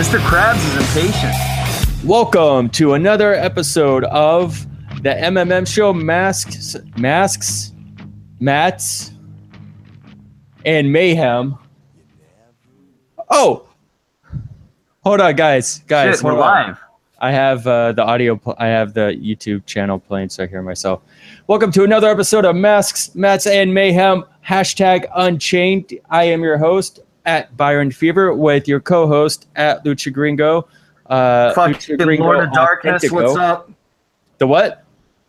Mr. Krabs is impatient. Welcome to another episode of the MMM show Masks, Masks, Mats, and Mayhem. Oh, hold on, guys. Guys, Shit, we're on. live. I have uh, the audio. Pl- I have the YouTube channel playing, so I hear myself. Welcome to another episode of Masks, Mats, and Mayhem. Hashtag Unchained. I am your host at Byron Fever with your co-host at Lucha Gringo. Uh, Fuck, Lucha Gringo Lord of Darkness, Authentico. what's up? The what?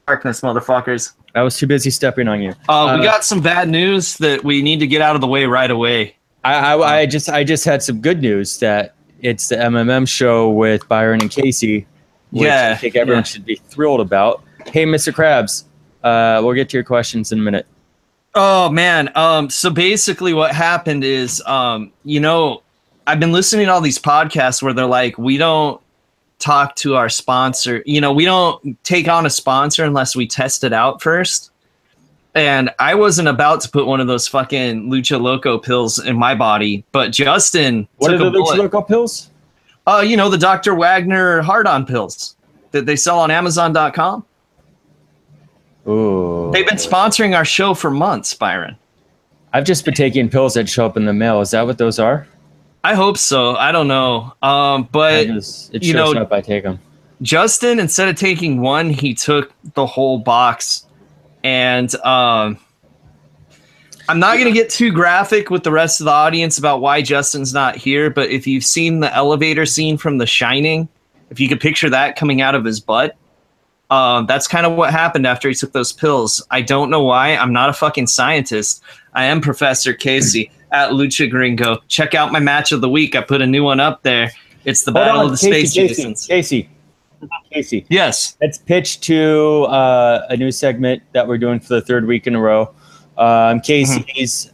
Darkness, motherfuckers. I was too busy stepping on you. Uh, we Uh, got some bad news that we need to get out of the way right away. I, I, I just I just had some good news that it's the MMM show with Byron and Casey. Which Yeah, I think everyone yeah. should be thrilled about. Hey, Mr. Krabs, uh, we'll get to your questions in a minute. Oh man. Um, so basically what happened is um, you know, I've been listening to all these podcasts where they're like, we don't talk to our sponsor, you know, we don't take on a sponsor unless we test it out first. And I wasn't about to put one of those fucking Lucha Loco pills in my body, but Justin What are the Lucha. Loco pills? Uh, you know, the Dr. Wagner hard on pills that they sell on Amazon.com. Ooh. They've been sponsoring our show for months, Byron. I've just been taking pills that show up in the mail. Is that what those are? I hope so. I don't know. Um, but just, it you know- up. I take them. Justin, instead of taking one, he took the whole box. And um, I'm not going to get too graphic with the rest of the audience about why Justin's not here. But if you've seen the elevator scene from The Shining, if you could picture that coming out of his butt, um, that's kind of what happened after he took those pills. I don't know why. I'm not a fucking scientist. I am Professor Casey at Lucha Gringo. Check out my match of the week. I put a new one up there. It's the Hold Battle on, of the Casey, Space Casey, Jasons. Casey, Casey. Yes. Let's pitch to uh, a new segment that we're doing for the third week in a row. Um, Casey's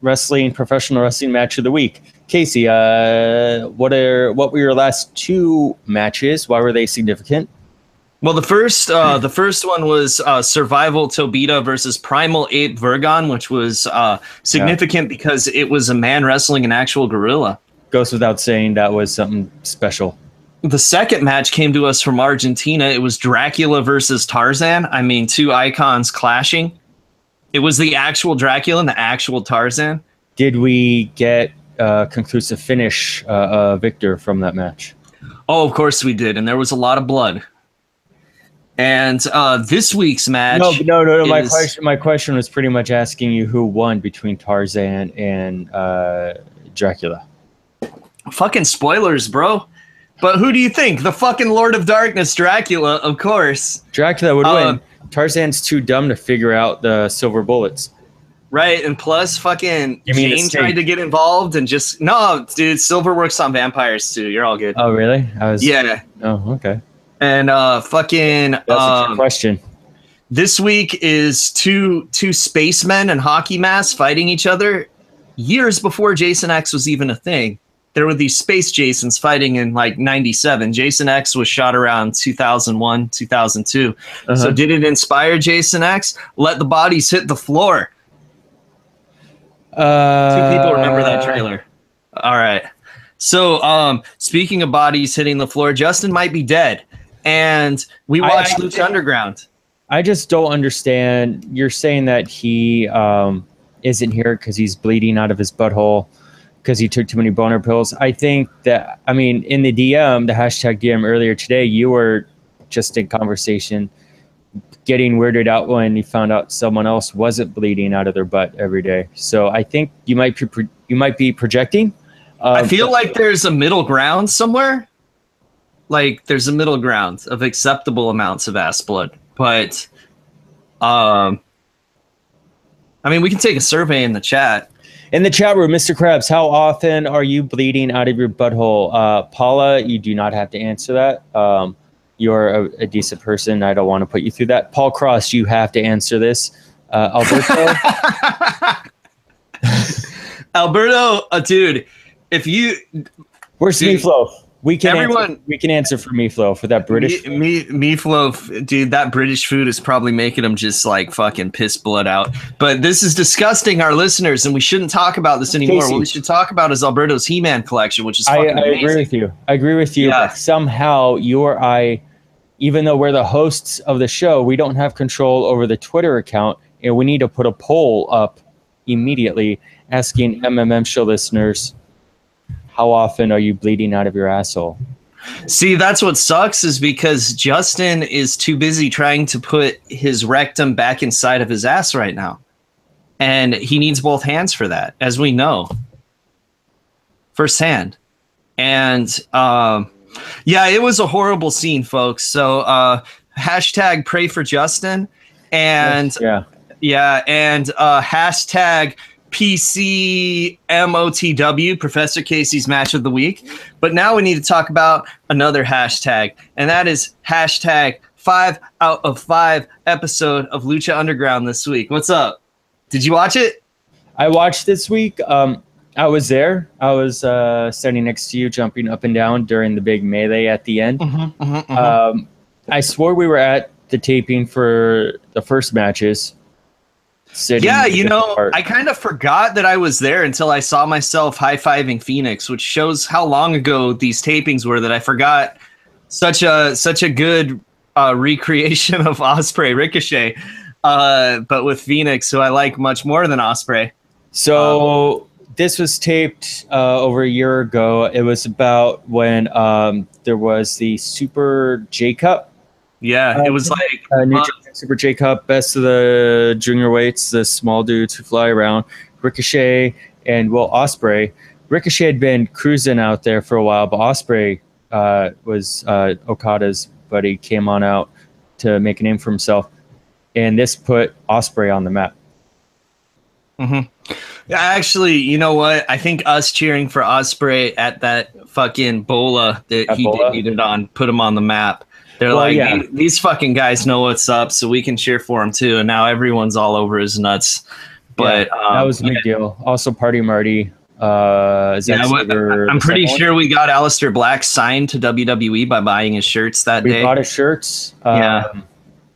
wrestling professional wrestling match of the week. Casey, uh, what are what were your last two matches? Why were they significant? Well, the first uh, the first one was uh, Survival Tobita versus Primal Ape Vergon, which was uh, significant because it was a man wrestling an actual gorilla. Goes without saying that was something special. The second match came to us from Argentina. It was Dracula versus Tarzan. I mean, two icons clashing. It was the actual Dracula and the actual Tarzan. Did we get a conclusive finish, uh, uh, victor from that match? Oh, of course we did, and there was a lot of blood. And uh, this week's match. No, no, no, no. My question, my question was pretty much asking you who won between Tarzan and uh, Dracula. Fucking spoilers, bro. But who do you think? The fucking Lord of Darkness, Dracula, of course. Dracula would Uh, win. Tarzan's too dumb to figure out the silver bullets. Right, and plus fucking Jane tried to get involved and just no, dude, Silver works on vampires too. You're all good. Oh, really? I was. yeah. Oh, okay. And uh fucking That's um, trick question. this week is two two spacemen and hockey masks fighting each other years before Jason X was even a thing. There were these space Jasons fighting in like 97. Jason X was shot around 2001, 2002. So Uh-huh. did it inspire Jason X? Let the bodies hit the floor. Uh, Two people remember that trailer. All right. So, um, speaking of bodies hitting the floor, Justin might be dead. And we watched I- Lucha Underground. I just don't understand. You're saying that he um, isn't here because he's bleeding out of his butthole because he took too many boner pills. I think that, I mean, in the DM, the hashtag DM earlier today, you were just in conversation getting weirded out when you found out someone else wasn't bleeding out of their butt every day. So I think you might be pro- you might be projecting. I Um, feel like there's a middle ground somewhere. Like there's a middle ground of acceptable amounts of ass blood. But um I mean we can take a survey in the chat. In the chat room, Mr. Krabs, how often are you bleeding out of your butthole? Uh, Paula, you do not have to answer that. Um, you're a, a decent person. I don't want to put you through that. Paul Cross, you have to answer this. Uh, Alberto, Alberto, uh, dude, if you where's Dude. Meatloaf? We can Everyone- answer, we can answer for me, Flo, for that British. me, me, meatloaf, dude. That British food is probably making them just like fucking piss blood out. But this is disgusting, our listeners, and we shouldn't talk about this anymore. Casey. What we should talk about is Alberto's He-Man collection, which is I, I agree with you. I agree with you. Yeah. Somehow you or I, even though we're the hosts of the show, we don't have control over the Twitter account, and we need to put a poll up immediately asking MMM show listeners, how often are you bleeding out of your asshole? See, that's what sucks is because Justin is too busy trying to put his rectum back inside of his ass right now. And he needs both hands for that, as we know. Firsthand. And um yeah, it was a horrible scene, folks. So uh hashtag pray for Justin and yeah, yeah, and uh, hashtag PCMOTW, Professor Casey's match of the week. But now we need to talk about another hashtag, and that is hashtag five out of five episode of Lucha Underground this week. What's up? Did you watch it? I watched this week. Um, I was there. I was uh, standing next to you, jumping up and down during the big melee at the end. Mm-hmm, Um, I swore we were at the taping for the first matches. Yeah, you know. I kind of forgot that I was there until I saw myself high fiving Phoenix, which shows how long ago these tapings were. That I forgot such a such a good uh, recreation of Ospreay Ricochet, uh, but with Phoenix, who I like much more than Ospreay. So this was taped uh, over a year ago. It was about when um, there was the Super J Cup, Yeah, it was Uh, like uh, New Japan Super J Cup, best of the junior weights, the small dudes who fly around. Ricochet and Will Ospreay. Ricochet had been cruising out there for a while, but Ospreay uh, was uh, Okada's buddy, came on out to make a name for himself, and this put Ospreay on the map. Yeah, Actually, you know what? I think us cheering for Ospreay at that fucking bola that At he Bola? debuted on put him on the map. They're Well, like, yeah. "These- these fucking guys know what's up, so we can cheer for him too. And now everyone's all over his nuts. But Yeah, um, that was a big deal. Also, Party Marty. Uh, yeah, Sabre, I'm pretty sure we got Aleister Black signed to WWE by buying his shirts that we day. bought his shirts. Yeah. Um,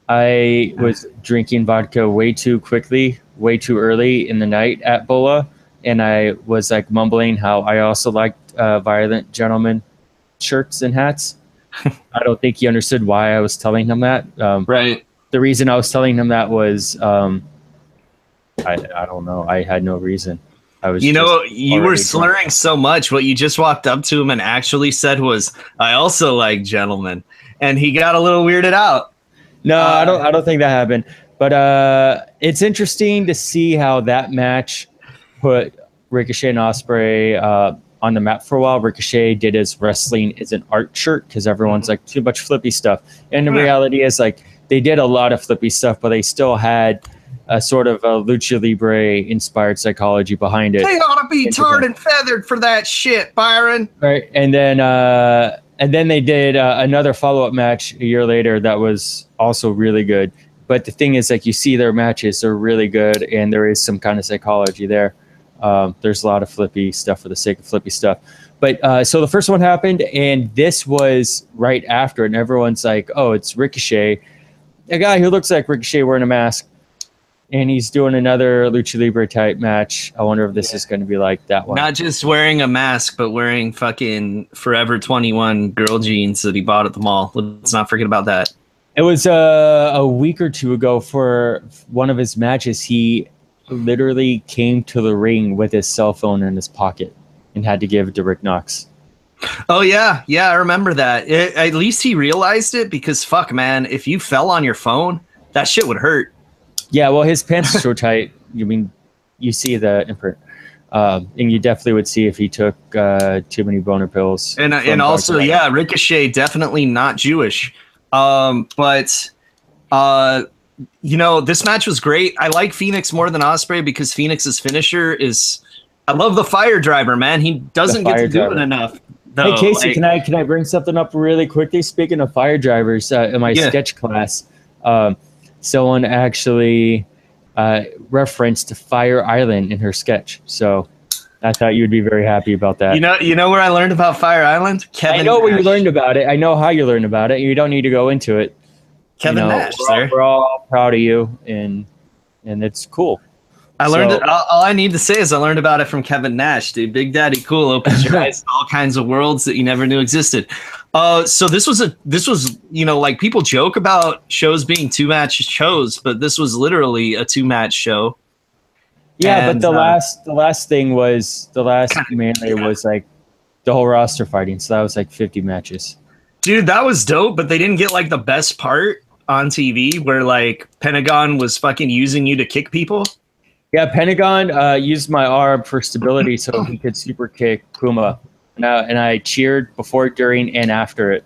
I was drinking vodka way too quickly, way too early in the night at Bola, and I was like mumbling how I also liked uh, Violent Gentlemen shirts and hats. I don't think he understood why I was telling him that. Um, right. the reason I was telling him that was um, I, I don't know. I had no reason. I was You know, you were already drunk. slurring so much. What you just walked up to him and actually said was, "I also like gentlemen," and he got a little weirded out. No, I Uh, don't. I don't think that happened. But uh, it's interesting to see how that match put Ricochet and Ospreay uh, on the map for a while. Ricochet did his wrestling is an art shirt because everyone's like too much flippy stuff, and the reality is like they did a lot of flippy stuff, but they still had a sort of a lucha libre inspired psychology behind it. They ought to be tarred and feathered for that shit, Byron. Right, and then uh, and then they did uh, another follow up match a year later that was also really good. But the thing is, like you see their matches, they're really good, and there is some kind of psychology there. Um, there's a lot of flippy stuff for the sake of flippy stuff. But uh, so the first one happened, and this was right after, and everyone's like, "Oh, it's Ricochet, a guy who looks like Ricochet wearing a mask." And he's doing another lucha libre type match. I wonder if this is going to be like that one. Not just wearing a mask, but wearing fucking Forever 21 girl jeans that he bought at the mall. Let's not forget about that. It was uh, a week or two ago for one of his matches. He literally came to the ring with his cell phone in his pocket and had to give it to Rick Knox. Oh yeah, yeah, I remember that. It- at least he realized it because fuck, man, if you fell on your phone, that shit would hurt. Yeah, well, his pants are so tight. You mean you see the imprint, um, and you definitely would see if he took uh, too many boner pills. And uh, and also, yeah, Ricochet definitely not Jewish. Um, but uh, you know, this match was great. I like Phoenix more than Ospreay because Phoenix's finisher is. I love the fire driver, man. He doesn't get to do it enough. Hey. Casey, Like- can I can I bring something up really quickly? Speaking of fire drivers, uh, in my Yeah. sketch class, um, someone actually uh, referenced Fire Island in her sketch. So I thought you'd be very happy about that. You know, you know where I learned about Fire Island? Kevin. I know where you learned about it. I know how you learned about it. You don't need to go into it. Kevin you know, Nash, we're, sir. all, we're all proud of you, and and it's cool. I learned So- it. All, all I need to say is I learned about it from Kevin Nash, dude. Big Daddy Cool opens your eyes to all kinds of worlds that you never knew existed. Uh, so this was a this was you know like people joke about shows being two match shows, but this was literally a two match show. Yeah, And, but the uh, last the last thing was the last melee was like the whole roster fighting, so that was like fifty matches. Dude, that was dope, but they didn't get like the best part on TV where like Pentagon was fucking using you to kick people. Yeah, Pentagon uh, used my arm for stability so he could super kick Kuma, and I, and I cheered before, during, and after it.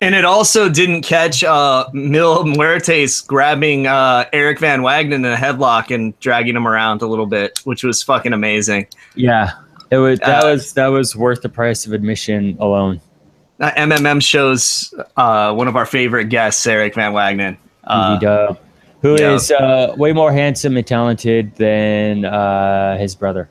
And it also didn't catch uh, Mil Muertes grabbing uh, Eric Van Wagner in a headlock and dragging him around a little bit, which was fucking amazing. Yeah, it was that Uh, was that was worth the price of admission alone. Uh, MMM shows uh, one of our favorite guests, Eric Van Wagner. Uh. Who is uh, way more handsome and talented than uh, his brother.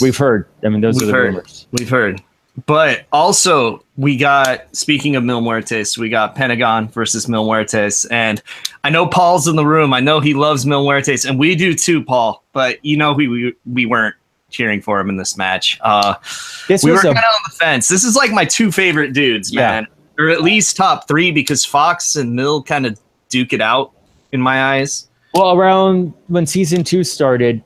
We've heard. I mean, those We've are the heard. rumors. We've heard. But also, we got, speaking of Mil Muertes, we got Pentagon versus Mil Muertes. And I know Paul's in the room. I know he loves Mil Muertes, and we do too, Paul. But you know, we, we, we weren't cheering for him in this match. Uh, This we were kind of on the fence. This is like my two favorite dudes, Yeah. man. Or at least top three because Fox and Mil kind of duke it out in my eyes. well around when season two started.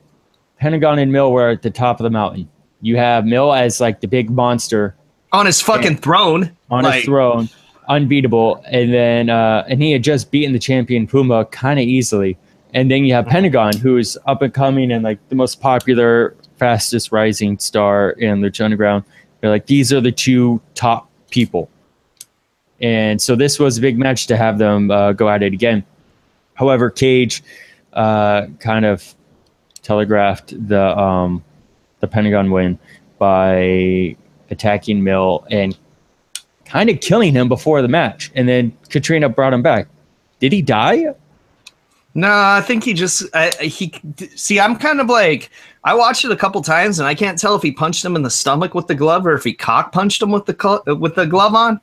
Pentagon and Mil were at the top of the mountain. You have Mil as like the big monster On his fucking throne. on like, his throne, unbeatable, and then uh, and he had just beaten the champion Puma kind of easily. And then you have Pentagon, who's up and coming and like the most popular, fastest rising star in Lucha Underground. They're like these are the two top people, and so this was a big match to have them uh, go at it again. However, Cage uh, kind of telegraphed the um, the Pentagon win by attacking Mil and kind of killing him before the match. And then Catrina brought him back. Did he die? No, I think he just I, he see. I'm kind of like I watched it a couple times, and I can't tell if he punched him in the stomach with the glove or if he cock punched him with the cl- with the glove on,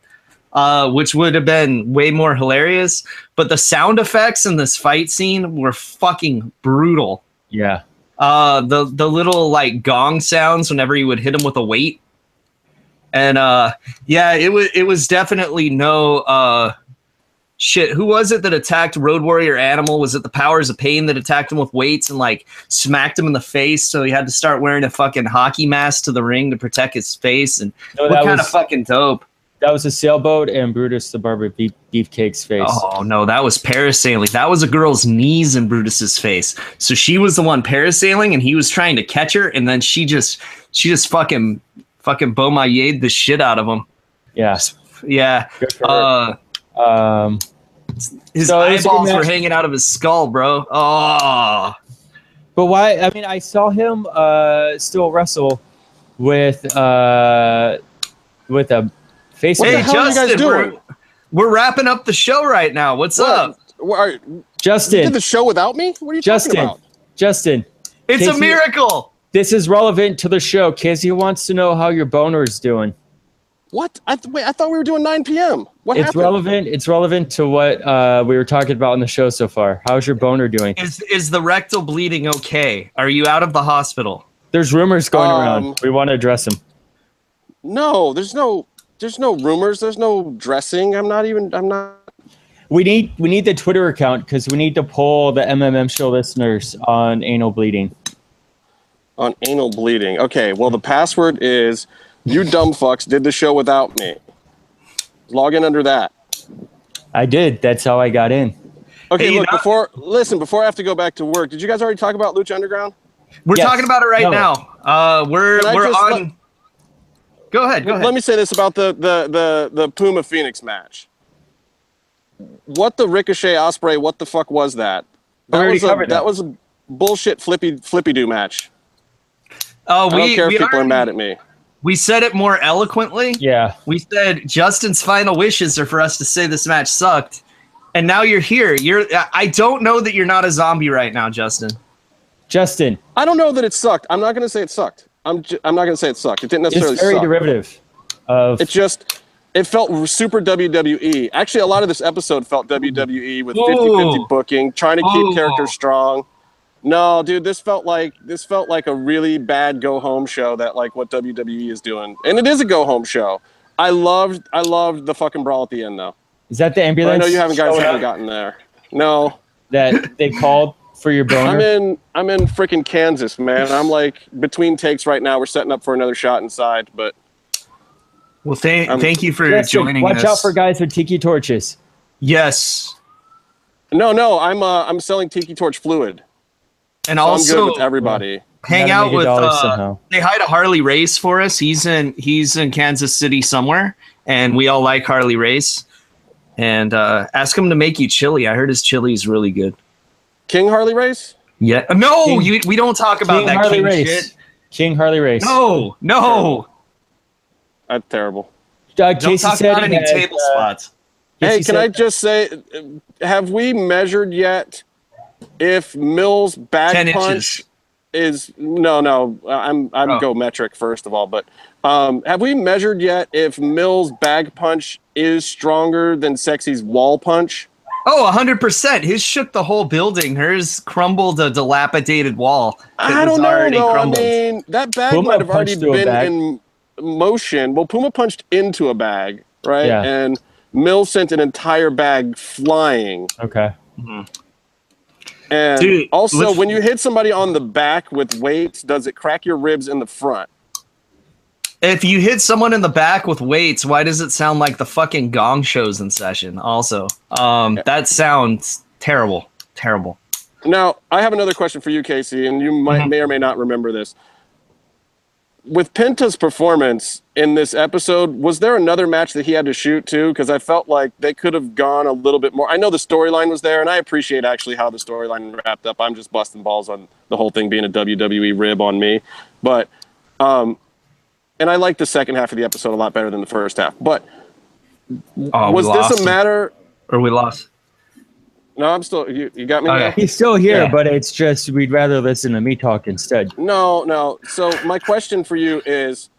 uh, which would have been way more hilarious. But the sound effects in this fight scene were fucking brutal. Yeah. Uh, the the little like gong sounds whenever he would hit him with a weight, and uh, yeah, it was it was definitely no uh shit who was it that attacked road warrior animal? Was it the powers of pain that attacked him with weights and like smacked him in the face so he had to start wearing a fucking hockey mask to the ring to protect his face? And No, what kind was of fucking dope? That was a sailboat and Brutus the Barber beef, Beefcake's face. oh no that was parasailing. That was a girl's knees in brutus's face. So she was the one parasailing and he was trying to catch her and then she just she just fucking fucking bomayed the shit out of him. Yeah. yeah uh, Good for her. um, his So it was a good eyeballs were hanging out of his skull bro oh but why? I mean, I saw him uh, still wrestle with uh, with a face. What hey, hell guys Justin, we're, we're wrapping up the show right now. What's up? What, are, you Justin, did the show without me? What are you Justin, talking about? Justin, It's a miracle. this is relevant to the show. Casey wants to know how your boner is doing. What? I th- wait. I thought we were doing 9 p.m. What it's happened? relevant. It's relevant to what uh, we were talking about in the show so far. How's your boner doing? Is is the rectal bleeding okay? Are you out of the hospital? There's rumors going Um, around. We want to address them. No, there's no. There's no rumors. There's no dressing. I'm not even. I'm not. We need we need the Twitter account because we need to poll the MMM show listeners on anal bleeding. on anal bleeding. Okay, well, the password is you dumb fucks did the show without me. Log in under that. I did. That's how I got in. Okay, Hey, look, know- before, listen, before I have to go back to work, did you guys already talk about Lucha Underground? We're Yes. talking about it right No. now. Uh, we're we're on. let- go ahead. Go ahead. Let me say this about the, the, the, the Puma Phoenix match. What the Ricochet Ospreay, what the fuck was that? We That already was a, covered that that. was a bullshit flippy flippy do match. oh, we. I don't we care if people are already- mad at me. We said it more eloquently. Yeah. We said Justin's final wishes are for us to say this match sucked, and now you're here. You're. I don't know that you're not a zombie right now, Justin. Justin, I don't know that it sucked. I'm not going to say it sucked. I'm ju- I'm not going to say it sucked. It didn't necessarily it's very suck. derivative of It just it felt super WWE. Actually, a lot of this episode felt WWE with 50-50 booking, trying to keep Ooh. characters strong. No, dude, this felt like this felt like a really bad go home show that like what WWE is doing. And it is a go home show. I loved I loved the fucking brawl at the end though. is that the But I know you haven't guys showing haven't up gotten there. No. that they called for your boner? I'm in I'm in freaking Kansas, man. I'm like between takes right now. We're setting up for another shot inside, but Well, thank Um, thank you for Justin, joining watch us. out for guys with tiki torches. yes, no, no, I'm uh, I'm selling Tiki Torch fluid. And So I'm also good with everybody. hang out with. dollar Uh, somehow. say hi to Harley Race for us. He's in he's in Kansas City somewhere, and we all like Harley Race. And uh, ask him to make you chili. I heard his chili is really good. King Harley Race? Yeah. No, King- you, we don't talk about King that Harley king Race. shit. King Harley Race. No, no. That's terrible. Uh, Don't talk said about any had, table uh, spots. Hey, Casey can I just say, uh, have we measured yet if Mil's bag 10 punch inches. is no, no? I'm I'm Oh. go metric first of all, but um, have we measured yet if Mil's bag punch is stronger than Sexy's wall punch? Oh, 100%. His shook the whole building. Hers crumbled a dilapidated wall. I don't know already though. I mean, that bag Puma might have already punched through a been in motion. Well, Puma punched into a bag, right? Yeah. And Mills sent an entire bag flying. Okay. And Dude, also, when you hit somebody on the back with weights, does it crack your ribs in the front? If you hit someone in the back with weights, why does it sound like the fucking gong shows in session? Also, um, that sounds terrible. Terrible. Now, I have another question for you, Casey, and you might Mm-hmm. may or may not remember this. With Penta's performance in this episode, was there another match that he had to shoot too? Because I felt like they could have gone a little bit more. I know the storyline was there, and I appreciate actually how the storyline wrapped up. I'm just busting balls on the whole thing being a WWE rib on me, but um, and I like the second half of the episode a lot better than the first half. But Oh, was this a matter? Or we lost. No, I'm still. You, you got me. Okay. now? He's still here, Yeah. but it's just we'd rather listen to me talk instead. No, no. So my question for you is,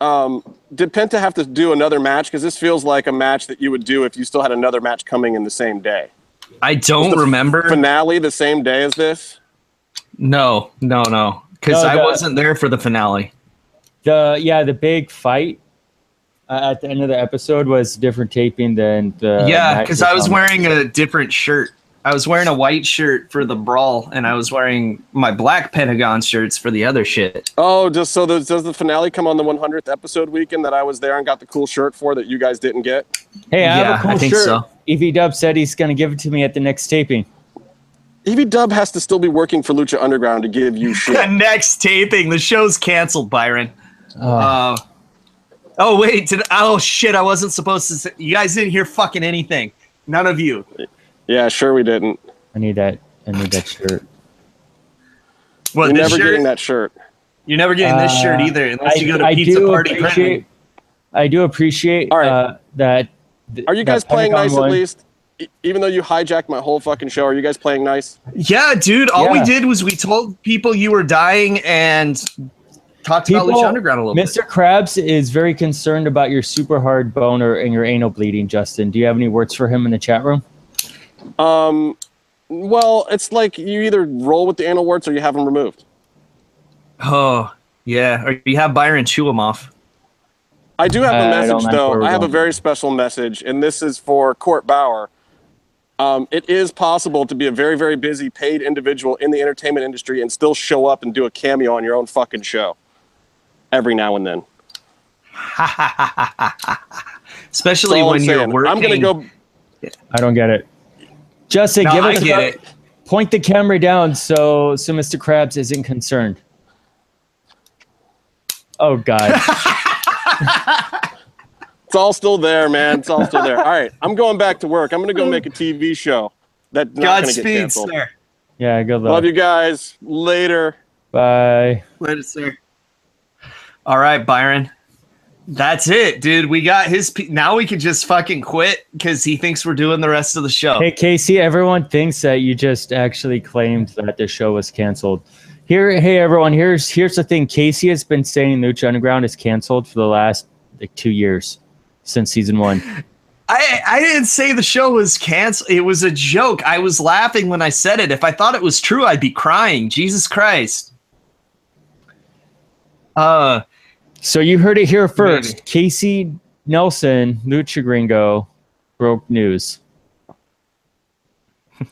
um, did Penta have to do another match? Because this feels like a match that you would do if you still had another match coming in the same day. I don't the remember. Finale the same day as this? No, no, no. Because No, I wasn't there for the finale. The yeah, the big fight uh, at the end of the episode was different taping than the yeah, because I was Tom. wearing a different shirt. I was wearing a white shirt for the brawl, and I was wearing my black Pentagon shirts for the other shit. Oh, just so the, does the finale come on the 100th episode weekend that I was there and got the cool shirt for that you guys didn't get? Hey, I Yeah, have a cool I think shirt. so. Evie Dub said he's gonna give it to me at the next taping. Evie Dub has to still be working for Lucha Underground to give you The shit. next taping, the show's canceled, Byron. Oh, Uh, oh wait, did, oh shit! I wasn't supposed to. Say, you guys didn't hear fucking anything. None of you. yeah, sure we didn't. I need that. I need that shirt. What You're never shirt? getting that shirt. You're never getting this Uh, shirt either, unless you go to I Pizza do Party appreciate. I do appreciate All right. uh, that. th- Are you guys playing Pentagon nice one- at least? Even though you hijacked my whole fucking show, are you guys playing nice? Yeah, dude. All we did was we told people you were dying and talked about People- Lucha Underground a little bit. Mr. Krabs is very concerned about your super hard boner and your anal bleeding, Justin. Do you have any words for him in the chat room? Um, well, it's like you either roll with the anal warts or you have them removed. Oh, yeah. Or you have Byron chew them off. I do have I a don't message like where though. I have a very special message, and this is for Court Bauer. Um, it is possible to be a very, very busy paid individual in the entertainment industry and still show up and do a cameo on your own fucking show every now and then. Especially That's when I'm you're saying. working. I'm gonna go. I don't get it. Justin, No, give I us get a- it. Point the camera down so so Mr. Krabs isn't concerned. Oh God. It's all still there, man. It's all still there. All right, I'm going back to work. I'm gonna go make a TV show that's not gonna get Godspeed, canceled. sir. yeah, good luck. Love you guys. Later. Bye. Later, sir. All right, Byron. That's it, dude. We got his. P- now we can just fucking quit because he thinks we're doing the rest of the show. Hey Casey, everyone thinks that you just actually claimed that the show was canceled. Here, hey everyone, here's here's the thing. Casey has been saying Lucha Underground is canceled for the last like two years since season one. I I didn't say the show was canceled. It was a joke. I was laughing when I said it. If I thought it was true, I'd be crying. Jesus Christ. Uh, So you heard it here first. Maybe. Casey Nelson, Lucha Gringo, broke news.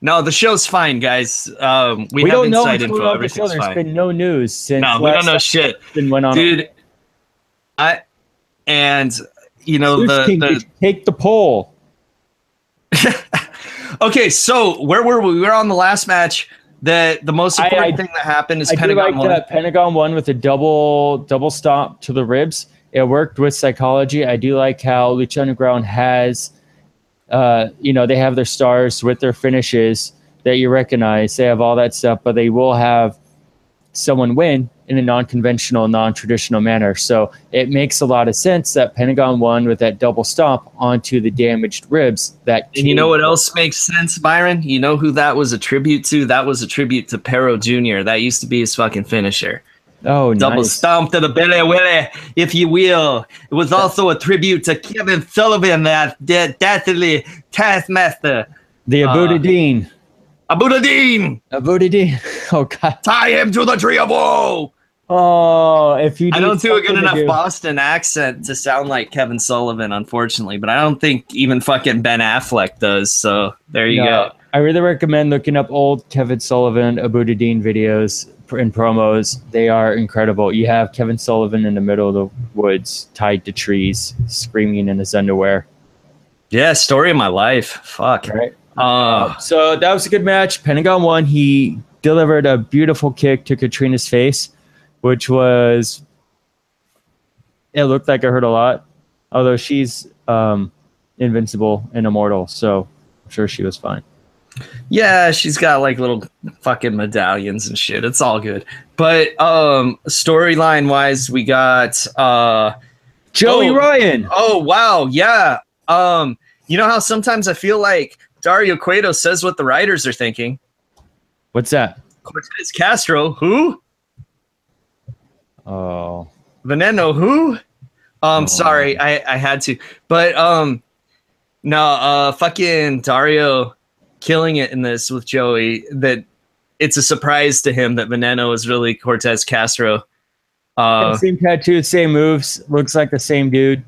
no, the show's fine, guys. Um, we, We, have don't know going info. on the show. There's fine. been no news since no, we don't know shit, went on. dude. I and you know Zeus the, the take the poll. okay. So where were we? We were on the last match. The the most important I- thing that happened is I do Pentagon like that Pentagon one with a double double stomp to the ribs. It worked with psychology. I do like how Lucha Underground has, uh, you know, they have their stars with their finishes that you recognize. They have all that stuff, but they will have someone win in a non-conventional, non-traditional manner. So it makes a lot of sense that Pentagon won with that double stomp onto the damaged ribs. That And you know what else makes sense, Byron? You know who that was a tribute to? That was a tribute to Perro Jr. That used to be his fucking finisher. Oh, Double nice. stomp to the belly willy, if you will. It was also a tribute to Kevin Sullivan, that de- deathly taskmaster. The Uh, Abu Dean. Abudadein, Abu Dean. Oh God. tie him to the tree of woe. Oh, if you I don't do a good enough do- Boston accent to sound like Kevin Sullivan, unfortunately, but I don't think even fucking Ben Affleck does. So there you No, go. I really recommend looking up old Kevin Sullivan, Abu Dean videos pr- and promos. They are incredible. You have Kevin Sullivan in the middle of the woods, tied to trees, screaming in his underwear. Yeah, story of my life. Fuck. Right. Uh, So that was a good match. Pentagon won. He delivered a beautiful kick to Catrina's face, which was. It looked like it hurt a lot, although she's um, invincible and immortal, so I'm sure she was fine. yeah, she's got like little fucking medallions and shit. It's all good. But um storyline wise, we got uh Joey Oh. Ryan. oh wow, yeah. Um you know how sometimes I feel like Dario Cueto says what the writers are thinking. What's that? Cortez Castro, who? Oh, Veneno, who? Um, Oh. sorry, I, I had to. But um no, uh fucking Dario killing it in this with Joey that it's a surprise to him that Veneno is really Cortez Castro. Uh same tattoo, same moves. Looks like the same dude.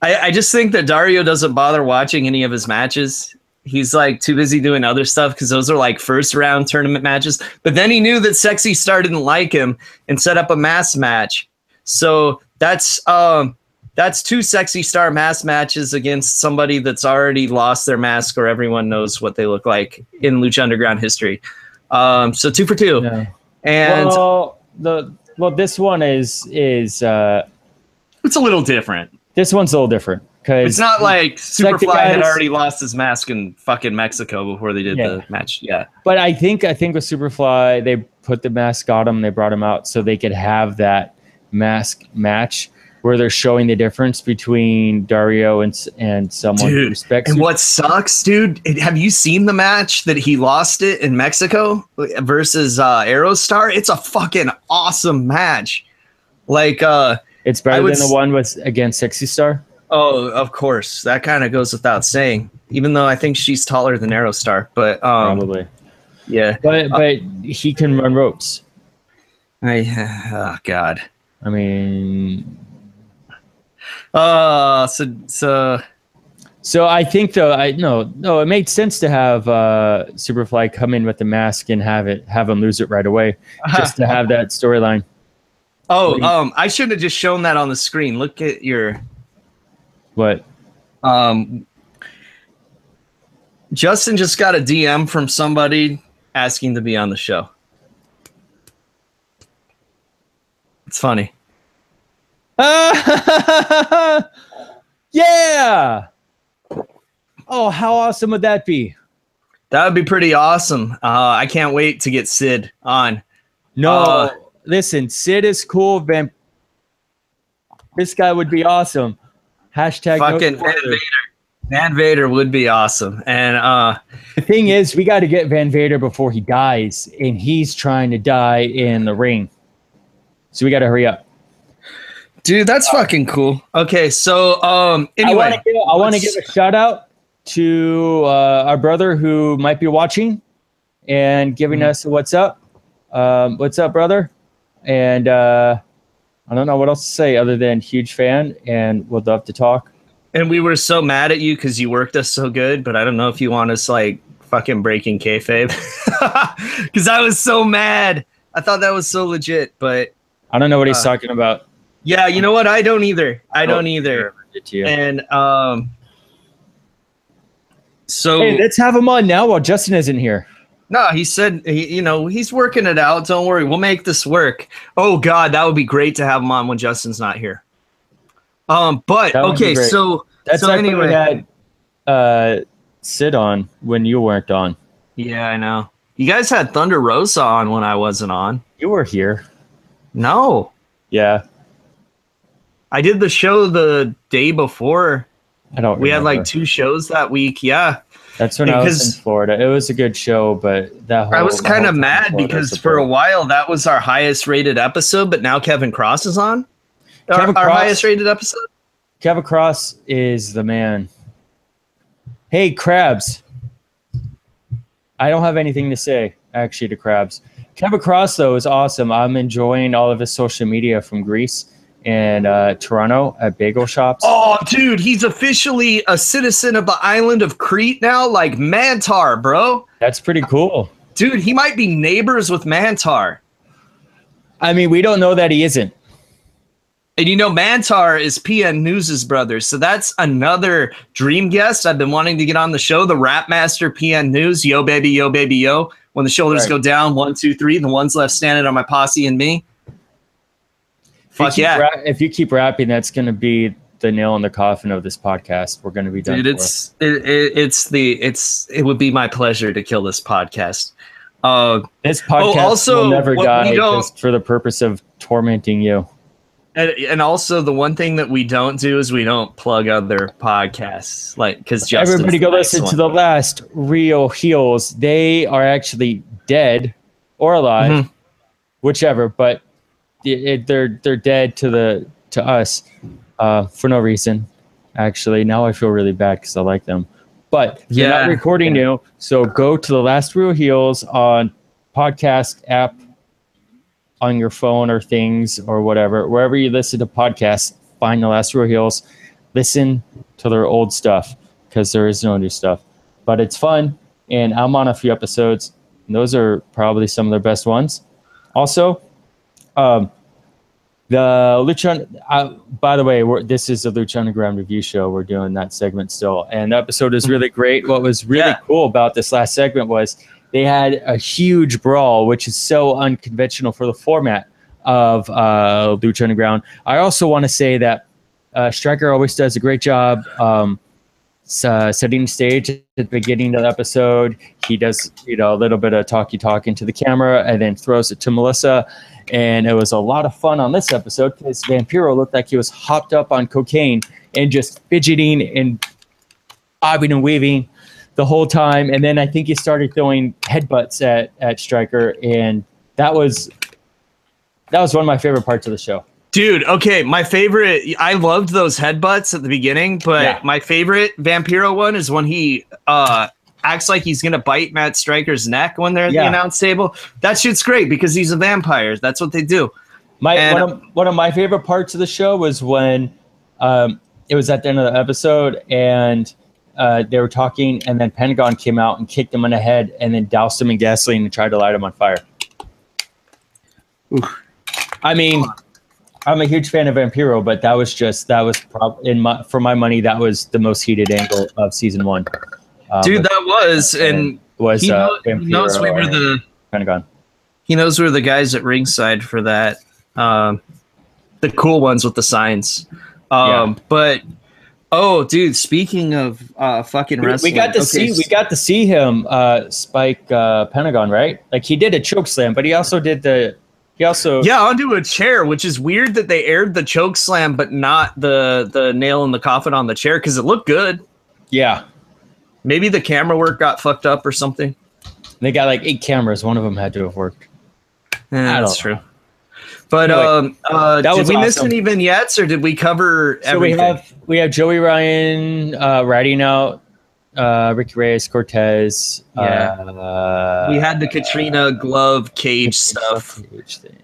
I, I just think that Dario doesn't bother watching any of his matches. He's like too busy doing other stuff because those are like first round tournament matches. But then he knew that Sexy Star didn't like him and set up a mass match. So that's um that's two Sexy Star mass matches against somebody that's already lost their mask or everyone knows what they look like in Lucha Underground history. Um, so two for two. No. And well, the well, this one is is uh, it's a little different. this one's a little different because It's not like Superfly had already lost his mask in fucking Mexico before they did Yeah. the match. Yeah. But I think I think with Superfly, they put the mask on him. They brought him out so they could have that mask match where they're showing the difference between Dario and and someone who Dude, respects. And you. what sucks, dude? it- Have you seen the match that he lost it in Mexico versus uh, Aerostar? It's a fucking awesome match. Like, uh, It's better than the s- one with against Sexy Star. Oh, of course, that kind of goes without saying. Even though I think she's taller than Aerostar, but um, Probably, yeah. but but he can run ropes. I, oh God. I mean, Uh, so so So I think though I no no it made sense to have uh, Superfly come in with the mask and have it have him lose it right away just to have that storyline. oh um, I shouldn't have just shown that on the screen. Look at your What? Um, Justin just got a DM from somebody asking to be on the show. It's funny. yeah. Oh, how awesome would that be? That would be pretty awesome. Uh, I can't wait to get Sid on. No, Uh, listen, Sid is cool. Van This guy would be awesome. Hashtag no Fucking Van. Vader. Van Vader would be awesome. And uh The thing is, we got to get Van Vader before he dies, and he's trying to die in the ring. So we got to hurry up. dude, that's fucking cool. Okay, so um anyway. want to give, I want to let's- give a shout out to uh, our brother who might be watching and giving Mhm. us a what's up. Um, what's up, brother? And uh, I don't know what else to say other than huge fan and would love to talk. And we were so mad at you because you worked us so good, but I don't know if you want us like fucking breaking kayfabe. Because I was so mad. I thought that was so legit, but I don't know what he's Uh, talking about. yeah, you know what? I don't either. I don't either. It to. And um, so Hey, let's have him on now while Justin isn't here. No, he said he, you know he's working it out. Don't worry, we'll make this work. Oh God, that would be great to have him on when Justin's not here. Um, but okay, so That's So like anyway. we had uh, Sid on when you weren't on. yeah, I know you guys had Thunder Rosa on when I wasn't on. You were here. No, Yeah, I did the show the day before. I don't. We had like two shows that week. Yeah, That's when I was in Florida. It was a good show, but that whole, I was kind of mad because for a while that was our highest rated episode, but now Kevin Cross is on. Our, Kevin our Cross- highest rated episode. Kevin Cross is the man. Hey, Krabs. I don't have anything to say actually to Krabs. Kevin Cross though is awesome. I'm enjoying all of his social media from Greece and uh, Toronto at bagel shops. Oh, dude, he's officially a citizen of the island of Crete now, like Mantaur, bro. That's pretty cool. Dude, he might be neighbors with Mantaur. I mean, we don't know that he isn't. And you know, Mantaur is PN News's brother. So that's another dream guest I've been wanting to get on the show. The Rap Master PN News. Yo, baby, yo, baby, yo. When the shoulders Right. go down, one, two, three, the ones left standing on my posse and me. If you Fuck keep yeah. ra- if you keep rapping, that's going to be the nail in the coffin of this podcast. We're going to be done. Dude, it's it, it, it's the it's it would be my pleasure to kill this podcast. Uh, this podcast also, will never die just for the purpose of tormenting you. and, and also the one thing that we don't do is we don't plug other podcasts, like because Everybody go listen to the last Real Heels. They are actually dead or alive, Mhm. whichever. But it, they're they're dead to the to us uh, for no reason. Actually, now I feel really bad because I like them. But they're Yeah. not recording new, so go to the last Real Heels on podcast app on your phone or things or whatever, wherever you listen to podcasts. Find the last Real Heels. Listen to their old stuff because there is no new stuff. But it's fun, and I'm on a few episodes. And those are probably some of their best ones. Also, um, the Lucha. Uh, by the way, we're, this is a Lucha Underground review show. We're doing that segment still, and the episode is really great. What was really Yeah. cool about this last segment was they had a huge brawl, which is so unconventional for the format of uh, Lucha Underground. I also want to say that uh, Striker always does a great job um, uh, setting stage at the beginning of the episode. He does, you know, a little bit of talky talk into the camera and then throws it to Melissa. And it was a lot of fun on this episode because Vampiro looked like he was hopped up on cocaine and just fidgeting and bobbing and weaving the whole time. And then I think he started throwing headbutts at, at Striker. And that was that was one of my favorite parts of the show. Dude, okay, my favorite. I loved those headbutts at the beginning, but Yeah. my favorite Vampiro one is when he uh acts like he's gonna bite Matt Striker's neck when they're at Yeah. the announce table. That shit's great because he's a vampire. That's what they do. My And- one of, one of my favorite parts of the show was when um, it was at the end of the episode and uh, they were talking, and then Pentagon came out and kicked him in the head, and then doused him in gasoline and tried to light him on fire. I mean, I'm a huge fan of Vampiro, but that was just that was prob- in my for my money that was the most heated angle of season one. Um, Dude, that was and was he, uh, know- he knows we were the Pentagon. he knows we were the guys at ringside for that. Um, the cool ones with the signs. Um, but oh, dude, speaking of uh, fucking We, we got to okay, see we got to see him uh, spike uh, Pentagon, right? Like he did a choke slam, but he also did the He also Yeah, onto a chair, which is weird that they aired the choke slam, but not the the nail in the coffin on the chair because it looked good. yeah. Maybe the camera work got fucked up or something. They got like eight cameras. One of them had to have worked. Yeah, that's true. But um, uh, that did we miss any vignettes or did we cover So everything? we have we have Joey Ryan uh, riding out uh, Ricky Reyes Cortez. Yeah. uh, we had the Catrina glove cage stuff. Cage thing.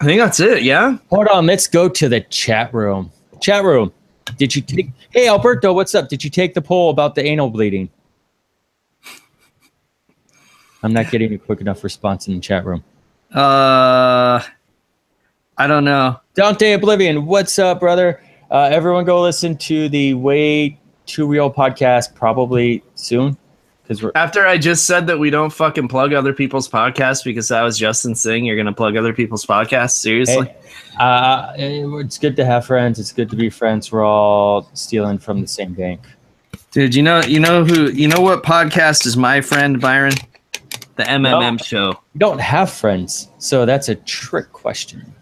I think that's it. Yeah. Hold on, let's go to the chat room. Chat room. Did you take? Hey Alberto, what's up? Did you take the poll about the anal bleeding? I'm not getting a quick enough response in the chat room. Uh, I don't know. Dante Oblivion, what's up, brother? Uh, everyone, go listen to the Way Too Real podcast probably soon because we're After I just said that we don't fucking plug other people's podcasts because I was Justin saying you're gonna plug other people's podcasts. Seriously. Hey, uh, it's good to have friends. It's good to be friends. We're all stealing from the same bank. Dude, you know, you know who, you know what podcast is my friend Byron? The MMM show. You don't have friends, so that's a trick question.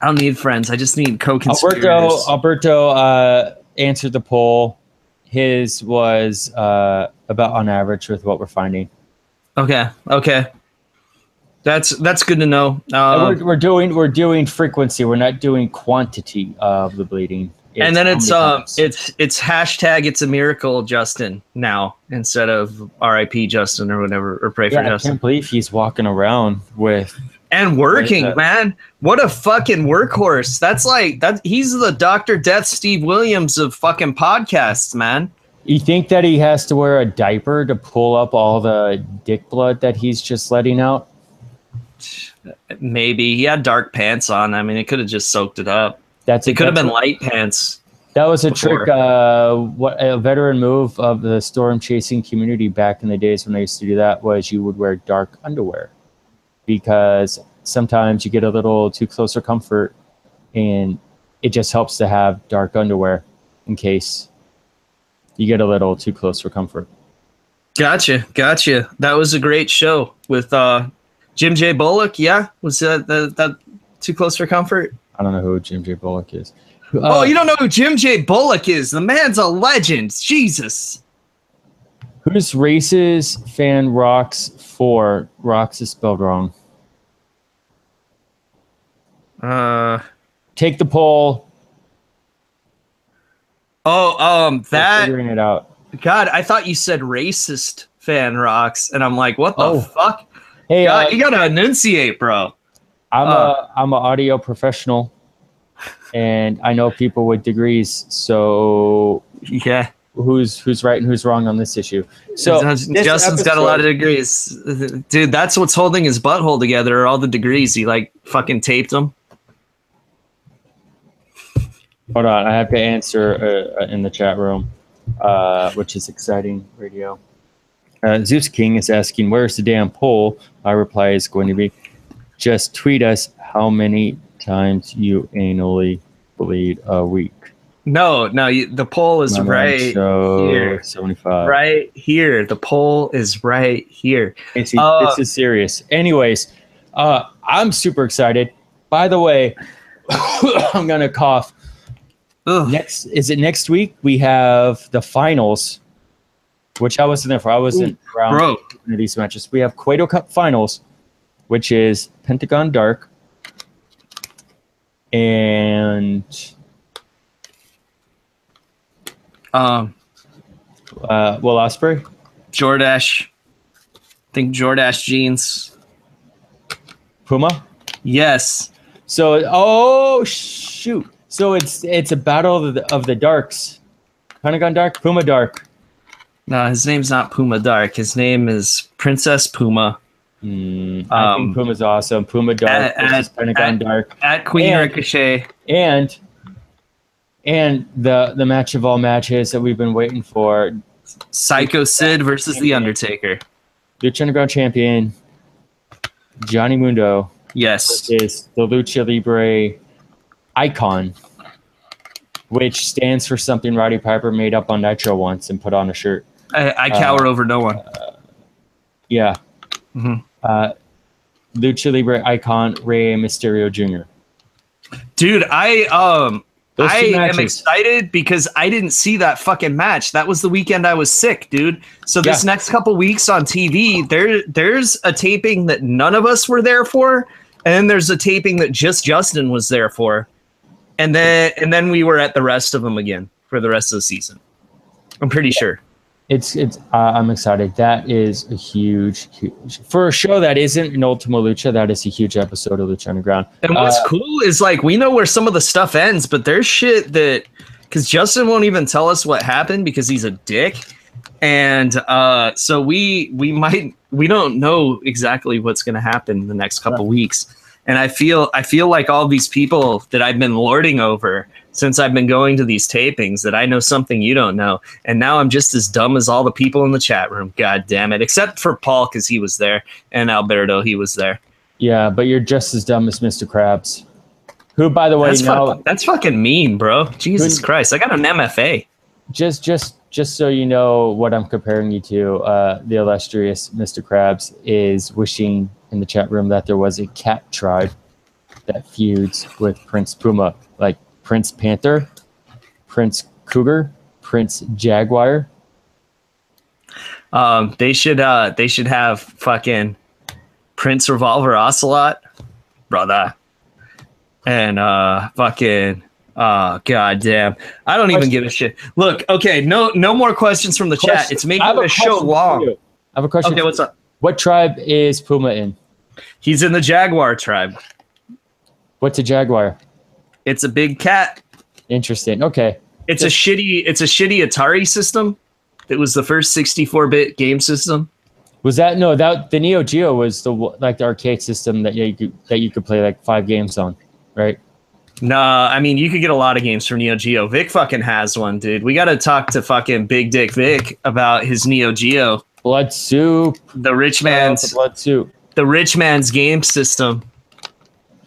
I don't need friends. I just need co-conspirators. Alberto Alberto uh, answered the poll. His was uh, about on average with what we're finding. Okay, okay. That's that's good to know. And Um, we're, we're doing we're doing frequency. We're not doing quantity of the bleeding. and then it's um times. it's it's hashtag it's a miracle Justin now instead of R.I.P. Justin or whatever or pray yeah, for I Justin can't believe he's walking around with and working uh, man. What a fucking workhorse. That's like that. He's the Doctor Death Steve Williams of fucking podcasts, man. You think that he has to wear a diaper to pull up all the dick blood that he's just letting out? Maybe he had dark pants on. I mean, it could have just soaked it up. That's It could have been light pants. That was a before. trick. Uh, what a veteran move of the storm chasing community back in the days when I used to do that was you would wear dark underwear because sometimes you get a little too close for comfort, and it just helps to have dark underwear in case you get a little too close for comfort. Gotcha, gotcha. That was a great show with uh, Jim J. Bullock. Yeah, was that that, that too close for comfort? I don't know who Jim J. Bullock is. oh, Uh, you don't know who Jim J. Bullock is? The man's a legend. Jesus. Who's races fan rocks for? Rocks is spelled wrong. Uh Take the poll. oh, um, We're that figuring it out. God, I thought you said racist fan rocks, and I'm like, what the Oh. fuck? Hey, God, uh, you gotta enunciate, bro. I'm Uh. a I'm an audio professional, and I know people with degrees. So Yeah. Who's who's right and who's wrong on this issue? So Justin's Justin's got a lot of degrees, dude. That's what's holding his butthole together. Are all the degrees he like fucking taped them. Hold on, I have to answer uh, in the chat room, uh, which is exciting radio. Uh, Zeus King is asking, "Where's the damn poll?" My reply is going to be, "Just tweet us how many times you anally bleed a week." No, no, you, the poll is My right show here. 75. right here. The poll is right here. Casey, Uh, this is serious. Anyways, uh, I'm super excited. By the way, I'm gonna cough. Ugh. Next, is it next week? We have the finals, which I wasn't there for. I wasn't around Bro, for these matches. We have Cueto Cup finals, which is Pentagon Dark and um, uh, Will Ospreay. Jordash. I think Jordash jeans. Puma. Yes. So, oh shoot! So it's it's a battle of the, of the darks. Pentagon Dark, Puma Dark. No, his name's not Puma Dark. His name is Princess Puma Hmm, I Um, think Puma's awesome. Puma Dark at- versus at- Pentagon at- Dark, at Queen And- Ricochet. and and the the match of all matches that we've been waiting for: Psycho Sid versus The Undertaker. Lucha Underground champion Johnny Mundo Yes. is the Lucha Libre icon, which stands for something Roddy Piper made up on Nitro once and put on a shirt. I, I cower over no one. Yeah. Mhm. Uh, Lucha Libre icon Rey Mysterio Jr. Dude, I um Those I am excited because I didn't see that fucking match. That was the weekend I was sick, dude. So this Yeah. next couple weeks on TV, there there's a taping that none of us were there for, and then there's a taping that just Justin was there for, and then and then we were at the rest of them again for the rest of the season. I'm pretty sure. It's it's. Uh, I'm excited. That is a huge, huge for a show that isn't an Ultima Lucha. That is a huge episode of Lucha Underground. And what's Uh, cool is like we know where some of the stuff ends, but there's shit that because Justin won't even tell us what happened because he's a dick, and uh, so we we might we don't know exactly what's going to happen in the next couple weeks. And I feel I feel like all these people that I've been lording over since I've been going to these tapings that I know something you don't know, and now I'm just as dumb as all the people in the chat room. God damn it! Except for Paul because he was there, and Alberto he was there. Yeah, but you're just as dumb as Mr. Krabs, who, by the way, That's, now fuck- that's fucking mean, bro. Jesus Who- Christ. I got an MFA. just just just so you know what I'm comparing you to, uh, the illustrious Mr. Krabs is wishing in the chat room that there was a cat tribe that feuds with Prince Puma, like Prince Panther, Prince Cougar, Prince Jaguar. Um, they should uh they should have fucking Prince Revolver Ocelot, brother. And uh fucking uh god damn. I don't even give a shit. Look, okay, no no more questions from the chat. Question- It's I making a the show long. I have a question. Okay, what's up? What tribe is Puma in? He's in the Jaguar tribe. What's a Jaguar? It's a big cat. Interesting. Okay. It's a shitty it's a shitty Atari system. It was the first 64-bit game system. Was that no? That the Neo Geo was the like the arcade system that you could, that you could play like five games on, right? Nah, I mean you could get a lot of games from Neo Geo. Vic fucking has one, dude. We got to talk to fucking Big Dick Vic about his Neo Geo, Blood Soup, the rich shout out to man's Blood Soup. The rich man's game system.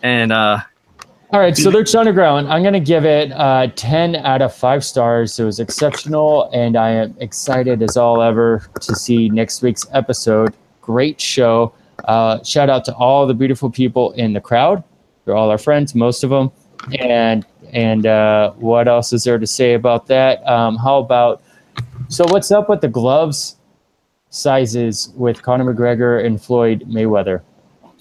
And uh All right, so Lucha Underground, I'm gonna give it uh, 10 out of five stars. It was exceptional, and I am excited as all ever to see next week's episode. Great show. Uh, shout out to all the beautiful people in the crowd. They're all our friends, most of them. And and uh, what else is there to say about that? Um, how about so? What's up with the gloves sizes with Conor McGregor and Floyd Mayweather?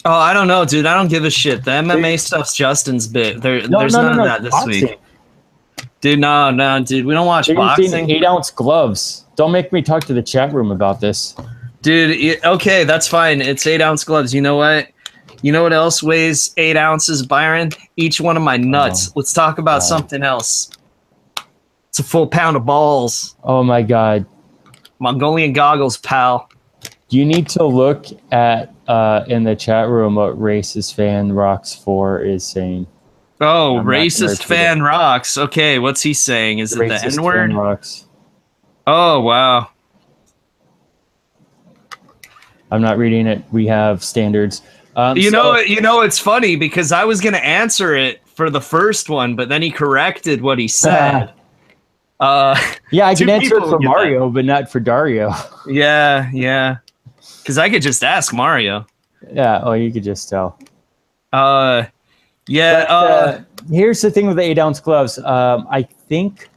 oh, I don't know, dude. I don't give a shit. The MMA stuff's Justin's bit. There, there's none of that this boxing. week. Dude, no, no, dude. We don't watch using boxing. eight ounce gloves. Don't make me talk to the chat room about this. Dude, okay, that's fine. It's eight ounce gloves. You know what? You know what else weighs eight ounces, Byron? Each one of my oh nuts. Let's talk about God. something else. It's a full pound of balls. Oh my god. Mongolian goggles, pal. You need to look at uh, in the chat room what racist fan rocks four is saying. Oh, I'm racist fan rocks. Okay, what's he saying? Is it the Racist N word? rocks. Oh, wow. I'm not reading it. We have standards. Um, You so- know, you know, it's funny because I was gonna answer it for the first one, but then he corrected what he said. uh, Yeah, I can answer it for get that. Mario, but not for Dario. yeah, yeah. Because I could just ask Mario. yeah. Oh, you could just tell. Uh, yeah. But, uh, uh, here's the thing with the eight ounce gloves. Um, I think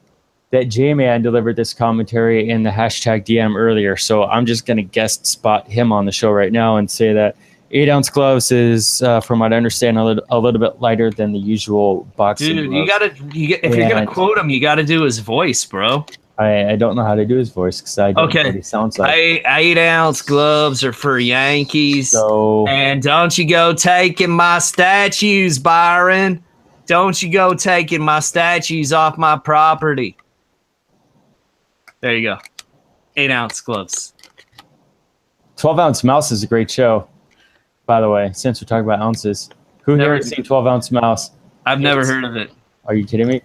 that J Man delivered this commentary in the hashtag DM earlier. So I'm just going to guest spot him on the show right now and say that eight ounce gloves is, uh, from what I understand, a little, a little bit lighter than the usual boxing. dude, you gotta. You get, if you're gonna quote him, you gotta do his voice, bro. I, I don't know how to do his voice because I don't Okay. know what he sounds like. Eight, eight ounce gloves are for Yankees. so And don't you go taking my statues, Byron. Don't you go taking my statues off my property. There you go. Eight ounce gloves. 12 ounce mouse is a great show. By the way, since we're talking about ounces, who Never- here has seen 12 ounce mouse? I've never Yes. heard of it. Are you kidding me?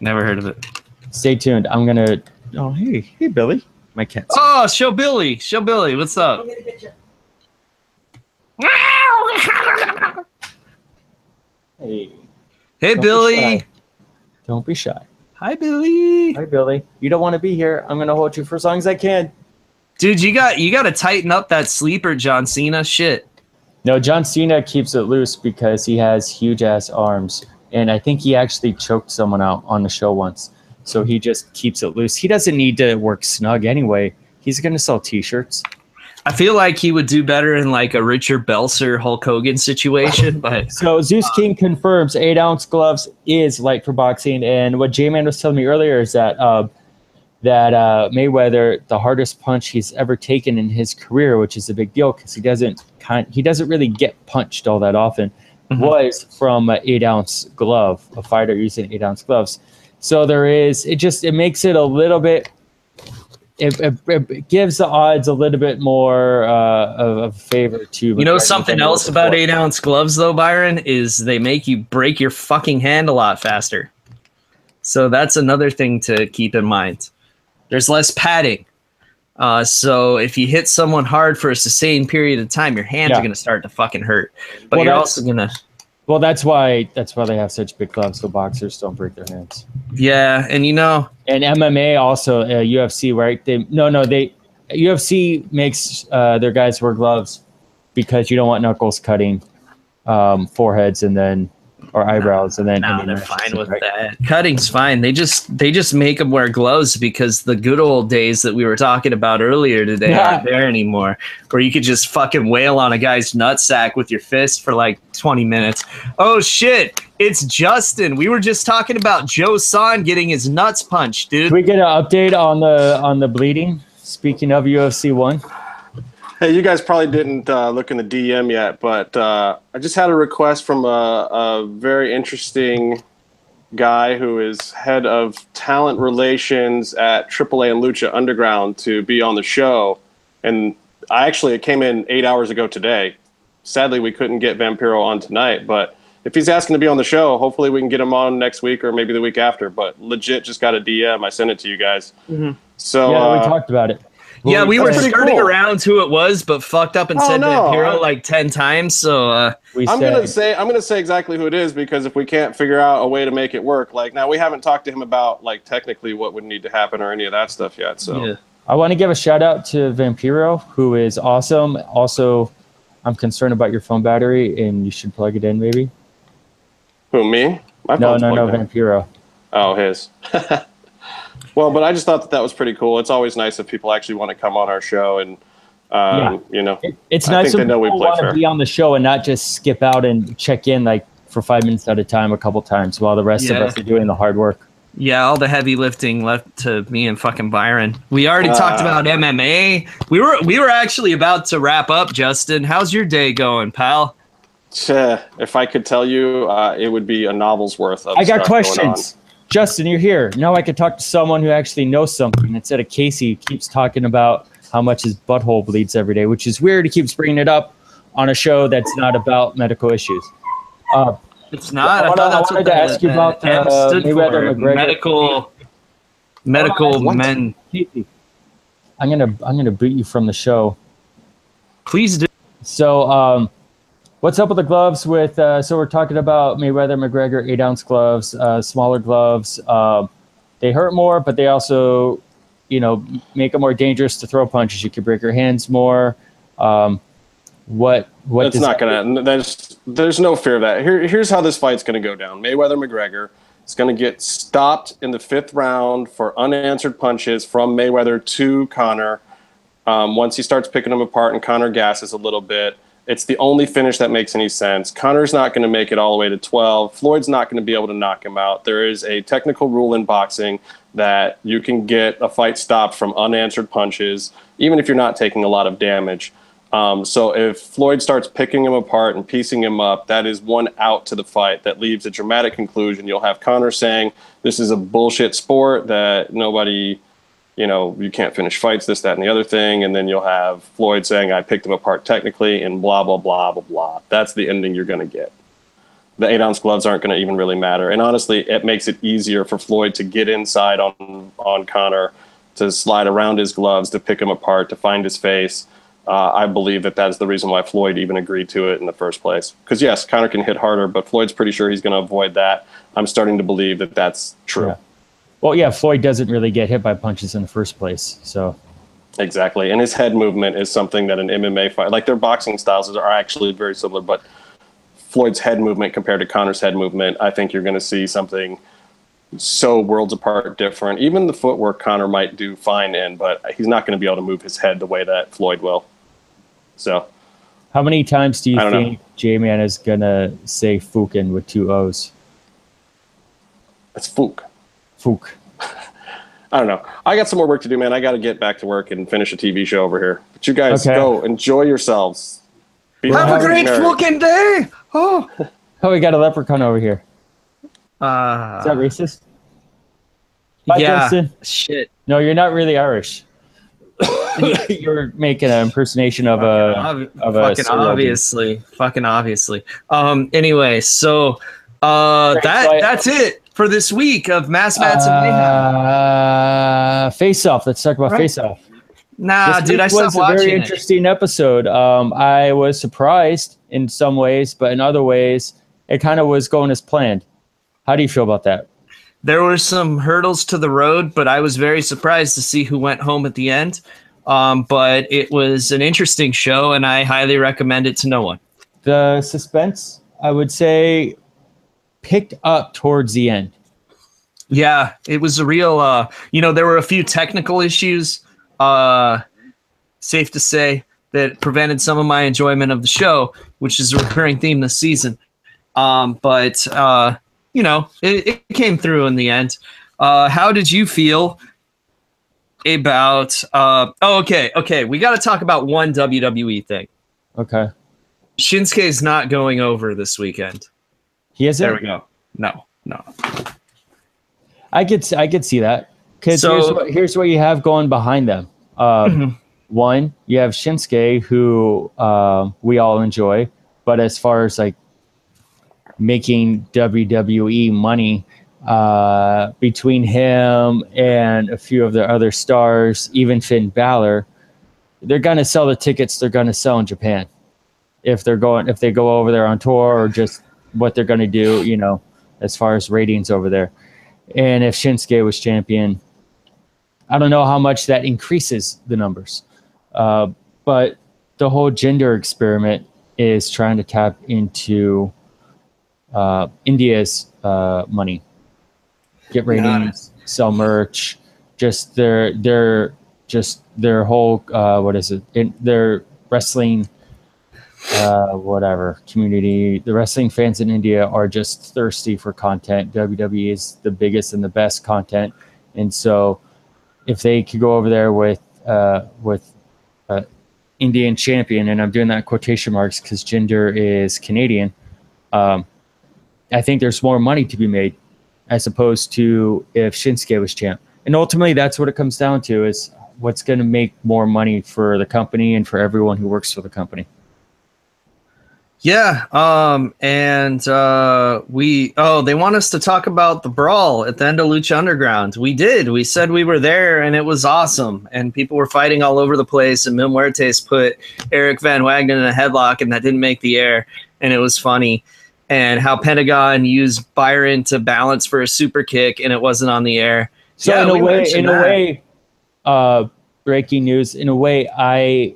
Never heard of it. Stay tuned. I'm gonna. Oh hey, hey Billy, my cat. Oh, show Billy. Show Billy. What's up? Hey, Hey, Don't be Billy. shy. don't be shy. Hi, Billy. Hi Billy, you don't want to be here. I'm gonna hold you for as long as I can. Dude, you got you got to tighten up that sleeper John Cena shit. No, John Cena keeps it loose because he has huge ass arms, and I think he actually choked someone out on the show once. So he just keeps it loose. He doesn't need to work snug anyway. He's gonna sell T-shirts. I feel like he would do better in like a Richard Belzer Hulk Hogan situation, but So Zeus King confirms eight ounce gloves is light for boxing, and what J Man was telling me earlier is that uh, that uh, Mayweather, the hardest punch he's ever taken in his career, which is a big deal because he doesn't kind he doesn't really get punched all that often, Mhm. was from an eight ounce glove, a fighter using eight ounce gloves. So there is it just it makes it a little bit. It, it, it gives the odds a little bit more uh, of, a favor to you know something else about eight ounce gloves though, Byron, is they make you break your fucking hand a lot faster. So that's another thing to keep in mind. There's less padding. Uh, so if you hit someone hard for a sustained period of time, your hands Yeah. are gonna start to fucking hurt. But Well, you're also gonna Well, that's why that's why they have such big gloves so boxers don't break their hands. Yeah, and you know, And MMA also uh, UFC right? They no no they UFC makes uh, their guys wear gloves because you don't want knuckles cutting um, foreheads and then or eyebrows and then no, they're fine with right? that. Cutting's fine. They just they just make them wear gloves because the good old days that we were talking about earlier today Yeah. aren't there anymore. Where you could just fucking wail on a guy's nutsack with your fist for like 20 minutes. Oh shit, it's Justin. We were just talking about Joe Son getting his nuts punched, dude. Can we get an update on the on the bleeding? Speaking of UFC one, Hey, you guys probably didn't uh, look in the DM yet, but uh, I just had a request from a, a very interesting guy who is head of talent relations at AAA and Lucha Underground to be on the show. And I actually, it came in eight hours ago today. Sadly, we couldn't get Vampiro on tonight, but if he's asking to be on the show, hopefully we can get him on next week or maybe the week after. But legit, just got a DM. I sent it to you guys. So yeah, we uh, talked about it. Yeah, we were that's skirting cool. around who it was, but fucked up and Oh, said no, Vampiro I- like 10 times. So uh, We I'm said, gonna say I'm gonna say exactly who it is because if we can't figure out a way to make it work, like now we haven't talked to him about like technically what would need to happen or any of that stuff yet. So yeah. I want to give a shout out to Vampiro, who is awesome. Also, I'm concerned about your phone battery, and you should plug it in, maybe. who me? My No, phone's no, no, in. Vampiro. Oh, his. well, but I just thought that that was pretty cool. It's always nice if people actually want to come on our show and um, Yeah. you know It- It's I nice think they when know we people play want to be on the show and not just skip out and check in like for five minutes at a time, a couple times, while the rest Yeah. of us are doing the hard work. Yeah, all the heavy lifting left to me and fucking Byron. We already Uh, talked about MMA. We were we were actually about to wrap up, Justin. How's your day going, pal? If I could tell you, uh, it would be a novel's worth of. I got stuff going on. questions. Justin, you're here. Now I can talk to someone who actually knows something instead of Casey who keeps talking about how much his butthole bleeds every day, which is weird. He keeps bringing it up on a show that's not about medical issues. Uh, It's not. I I, wanna- thought that's I what wanted to the, ask you about, M uh, Mayweather. McGregor. Medical medical men. Casey, I'm gonna I'm gonna boot you from the show. Please do. So, um, what's up with the gloves? With uh, so we're talking about Mayweather McGregor eight ounce gloves, uh, smaller gloves. Um, they hurt more, but they also, you know, make it more dangerous to throw punches. You can break your hands more. Um, what what? That's not gonna. There's there's no fear of that. Here, here's how this fight's gonna go down. Mayweather McGregor is gonna get stopped in the fifth round for unanswered punches from Mayweather to Conor. Um, once he starts picking them apart and Conor gasses a little bit, it's the only finish that makes any sense. Conor's not going to make it all the way to 12. Floyd's not going to be able to knock him out. There is a technical rule in boxing that you can get a fight stopped from unanswered punches, even if you're not taking a lot of damage. Um, so if Floyd starts picking him apart and piecing him up, that is one out to the fight that leaves a dramatic conclusion. You'll have Conor saying, This is a bullshit sport that nobody you know, you can't finish fights, this, that, and the other thing. And then you'll have Floyd saying, I picked him apart technically, and blah, blah, blah, blah, blah. That's the ending you're going to get. The eight ounce gloves aren't going to even really matter. And honestly, it makes it easier for Floyd to get inside on, on Conor, to slide around his gloves, to pick him apart, to find his face. Uh, I believe that that's the reason why Floyd even agreed to it in the first place. Because, yes, Conor can hit harder, but Floyd's pretty sure he's going to avoid that. I'm starting to believe that that's true. Yeah. Well, yeah, Floyd doesn't really get hit by punches in the first place, so Exactly, and his head movement is something that an MMA fight, like their boxing styles, are actually very similar. But Floyd's head movement compared to Conor's head movement, I think you're going to see something so worlds apart different. Even the footwork Conor might do fine in, but he's not going to be able to move his head the way that Floyd will. So How many times do you I don't know. think J-Man is gonna say Fukin with two O's? it's Fook. Fook. I don't know. I got some more work to do, man. I got to get back to work and finish a TV show over here. But you guys Okay. go enjoy yourselves. Be Have a great married. fucking day. Oh. Oh, we got a leprechaun over here. Uh, Is that racist? Bye, yeah. Justin. Shit. No, you're not really Irish. you're making an impersonation of a Ob- of a fucking serial obviously. Fucking obviously. Um. Anyway, so uh, Great, that so I- that's it for this week of Masks Mats and Mayhem. Uh, face off. Let's talk about Right. face off. Nah, This dude, I stopped was a very it. interesting episode. Um, I was surprised in some ways, but in other ways, it kind of was going as planned. How do you feel about that? There were some hurdles to the road, but I was very surprised to see who went home at the end. Um, but it was an interesting show, and I highly recommend it to no one. The suspense, I would say, picked up towards the end. Yeah, it was a real. Uh, you know, there were a few technical issues. Uh, safe to say that prevented some of my enjoyment of the show, which is a recurring theme this season. Um, but uh, you know, it, it came through in the end. Uh, how did you feel about? Uh, oh, okay, okay. We got to talk about one WWE thing. Okay, Shinsuke is not going over this weekend. He has There it. we go. No, no. I could I could see that because So- here's what here's what you have going behind them. Um, Mhm. One, you have Shinsuke, who um, we all enjoy, but as far as like making WWE money, uh, between him and a few of the other stars, even Finn Balor, they're gonna sell the tickets they're gonna sell in Japan. If they're going, if they go over there on tour, or just what they're gonna do, you know, as far as ratings over there. And if Shinsuke was champion, I don't know how much that increases the numbers. Uh, but the whole Jinder experiment is trying to tap into uh, India's uh, money, get ratings, sell merch, just their their just their whole uh, what is it? In, their wrestling uh, whatever community. The wrestling fans in India are just thirsty for content. WWE is the biggest and the best content, and so if they could go over there with uh, with uh, Indian champion, and I'm doing that quotation marks because Jinder is Canadian. Um, I think there's more money to be made as opposed to if Shinsuke was champ. And ultimately, that's what it comes down to: is what's going to make more money for the company and for everyone who works for the company. Yeah, um, and uh, we oh they want us to talk about the brawl at the end of Lucha Underground. We did. We said we were there, and it was awesome. And people were fighting all over the place. And Mil Muertes put Eric Van Wagenen in a headlock, and that didn't make the air, and it was funny. And how Pentagon used Byron to balance for a super kick, and it wasn't on the air. So Yeah, in a way, in a way, uh, breaking news. In a way, I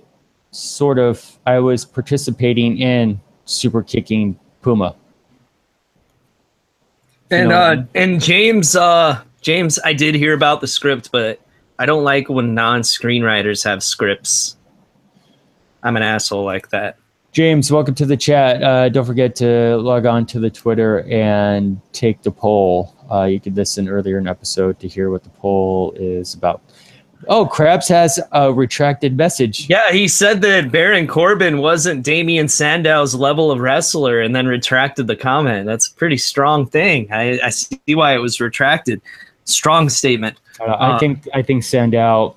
sort of I was participating in super kicking Puma. And know uh, and James, uh, James, I did hear about the script, but I don't like when non-screenwriters have scripts. I'm an asshole like that. James, welcome to the chat. Uh, don't forget to log on to the Twitter and take the poll. Uh, you could listen earlier in episode to hear what the poll is about. Oh, Krabs has a retracted message. Yeah, he said that Baron Corbin wasn't Damien Sandow's level of wrestler, and then retracted the comment. That's a pretty strong thing. I, I see why it was retracted. Strong statement. Uh, I Uh, think I think Sandow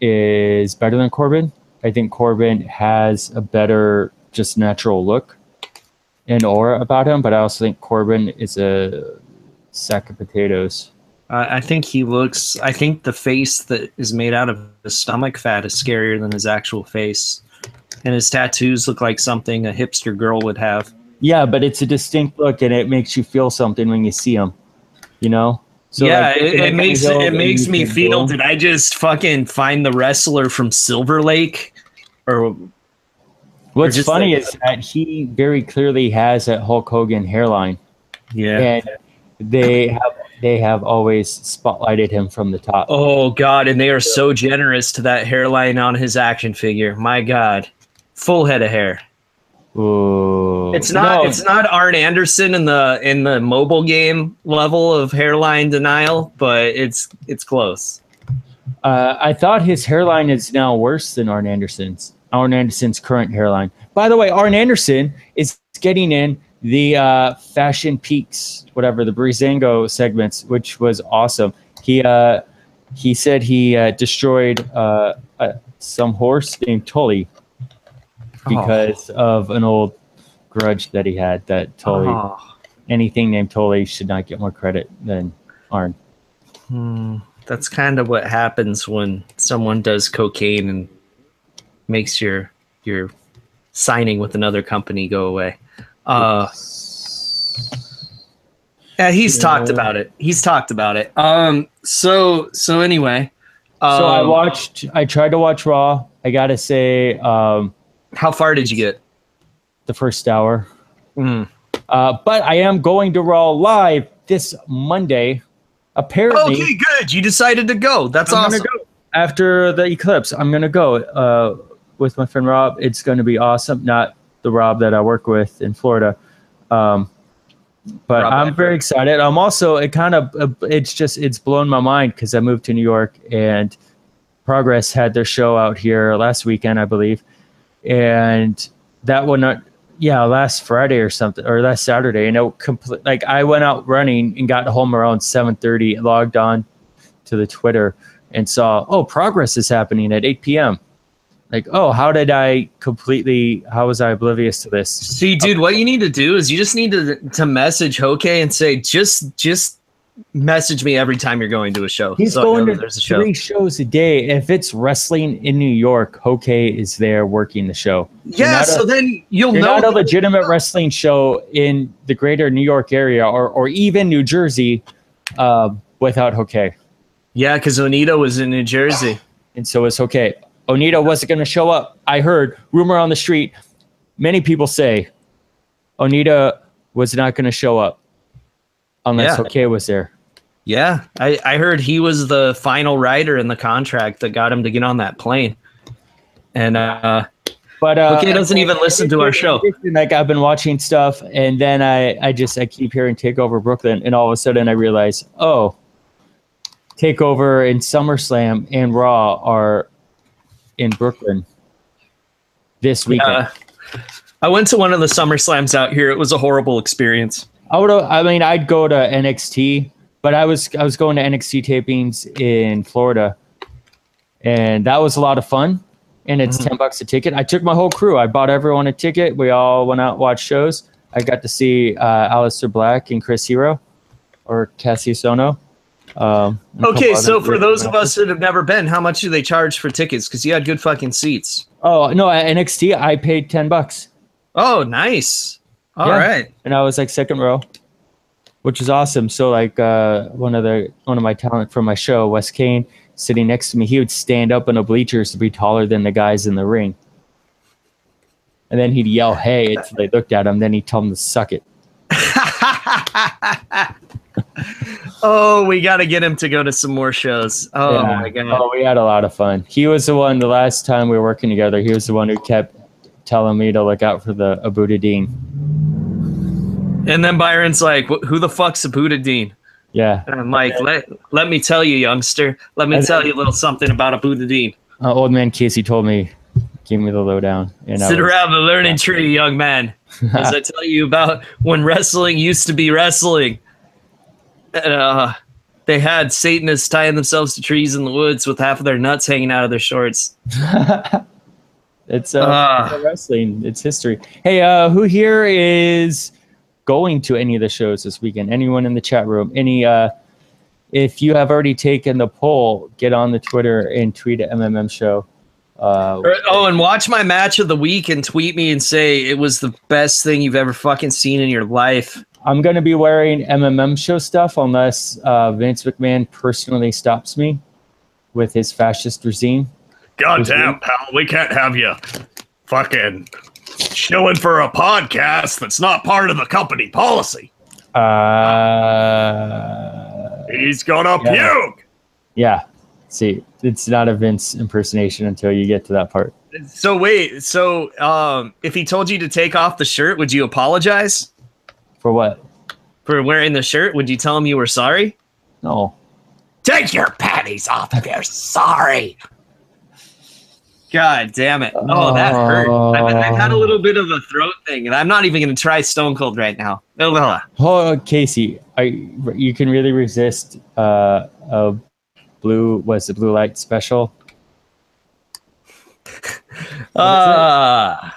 is better than Corbin. I think Corbin has a better just natural look and aura about him, but I also think Corbin is a sack of potatoes. Uh, I think he looks. I think the face that is made out of his stomach fat is scarier than his actual face, and his tattoos look like something a hipster girl would have. Yeah, but it's a distinct look and it makes you feel something when you see him. You know? So yeah, like, it, it makes it makes me feel. Did I just fucking find the wrestler from Silver Lake? Or What's just funny like- is that he very clearly has that Hulk Hogan hairline, yeah. and they have they have always spotlighted him from the top. Oh God, and they are so generous to that hairline on his action figure. My God, full head of hair. Ooh. It's not. No, It's not Arn Anderson in the in the mobile game level of hairline denial, but it's it's close. Uh, I thought his hairline is now worse than Arn Anderson's. Arn Anderson's current hairline. By the way, Arn Anderson is getting in the uh, Fashion Peaks, whatever the Breezango segments, which was awesome. He uh, he said he uh, destroyed uh, uh, some horse named Tully because of an old grudge that he had. That Tully, Oh. anything named Tully, should not get more credit than Arn. Hmm. That's kind of what happens when someone does cocaine and makes your your signing with another company go away. Uh, yeah, he's talked about it. He's talked about it. Um. So so anyway. Um, So I watched. I tried to watch Raw. I gotta say, um, How far did you get? the first hour. Mm. Uh, but I am going to Raw live this Monday. Apparently, Okay, good. You decided to go. That's I'm awesome. gonna go after the eclipse. I'm gonna go uh, with my friend Rob. It's gonna be awesome. Not the Rob that I work with in Florida. Um, but Rob I'm very excited. I'm also it kind of uh, it's just it's blown my mind because I moved to New York and Progress had their show out here last weekend, I believe, and that one not yeah last Friday or something or last Saturday, and it complete like I went out running and got home around 7:30, logged on to the Twitter and saw oh Progress is happening at 8 p.m. Like oh how did I completely how was I oblivious to this? See, dude, what you need to do is you just need to to message Hoke and say just just message me every time you're going to a show. He's so going to there's a show. three shows a day. If it's wrestling in New York, Hoke is there working the show. Yeah, not a- so then you'll know. not a legitimate wrestling show in the greater New York area or, or even New Jersey uh, without Hoke. yeah, because Onita was in New Jersey. And so it's okay. Onita wasn't going to show up. I heard rumor on the street. Many people say Onita was not going to show up unless Yeah. Hoke was there. Yeah, I, I heard he was the final rider in the contract that got him to get on that plane. And uh, But uh, Hoke doesn't even listen to our show. Like I've been watching stuff, and then I, I just I keep hearing Takeover Brooklyn, and all of a sudden I realize, oh, Takeover and SummerSlam and Raw are in Brooklyn this weekend. uh, I went to one of the Summer Slams out here. It was a horrible experience. I would. I mean, I'd go to NXT, but I was I was going to NXT tapings in Florida, and that was a lot of fun. And it's Mhm. ten bucks a ticket. I took my whole crew. I bought everyone a ticket. We all went out and watched shows. I got to see uh, Aleister Black and Chris Hero, or Kassius Ohno. Um, Okay, so for those of us that have never been, how much do they charge for tickets? Because you had good fucking seats. oh no, at NXT I paid ten bucks, Oh, nice. All right. Yeah. and I was like second row, which is awesome. So like uh, one of the one of my talent from my show, Wes Kane, sitting next to me, he would stand up in the bleachers to be taller than the guys in the ring, and then he'd yell "Hey!" until they looked at him. Then he'd tell them to suck it. oh, we got to get him to go to some more shows. Oh Yeah. my god. Oh, we had a lot of fun. He was the one. The last time we were working together, he was the one who kept telling me to look out for the Abudadein. And then Byron's like, "Who the fuck's Abudadein?" Yeah, And I'm like, "Let let me tell you, youngster. Let me And tell then- you a little something about Abudadein. uh, old man Casey told me, give me the lowdown. And Sit was- around the learning tree, young man, as I tell you about when wrestling used to be wrestling. And, uh, they had Satanists tying themselves to trees in the woods with half of their nuts hanging out of their shorts. it's uh, Ah. wrestling. It's history. Hey, uh, who here is going to any of the shows this weekend? Anyone in the chat room? Any? Uh, if you have already taken the poll, get on the Twitter and tweet at MMM Show. Uh, Oh, and watch my match of the week and tweet me and say it was the best thing you've ever fucking seen in your life. I'm gonna be wearing MMM show stuff unless uh, Vince McMahon personally stops me with his fascist regime. Goddamn, pal, we can't have you fucking showing for a podcast that's not part of the company policy. Uh, He's gonna Yeah. puke. yeah. See, it's not a Vince impersonation until you get to that part. So wait, so um, if he told you to take off the shirt, would you apologize For what? for wearing the shirt? Would you tell him you were sorry? No. Take your panties off if you're sorry. God damn it! Oh, that hurt. I've, I've had a little bit of a throat thing, and I'm not even going to try Stone Cold right now. Ugh. Oh, Casey, I you can really resist uh, a blue was the blue light special. Uh,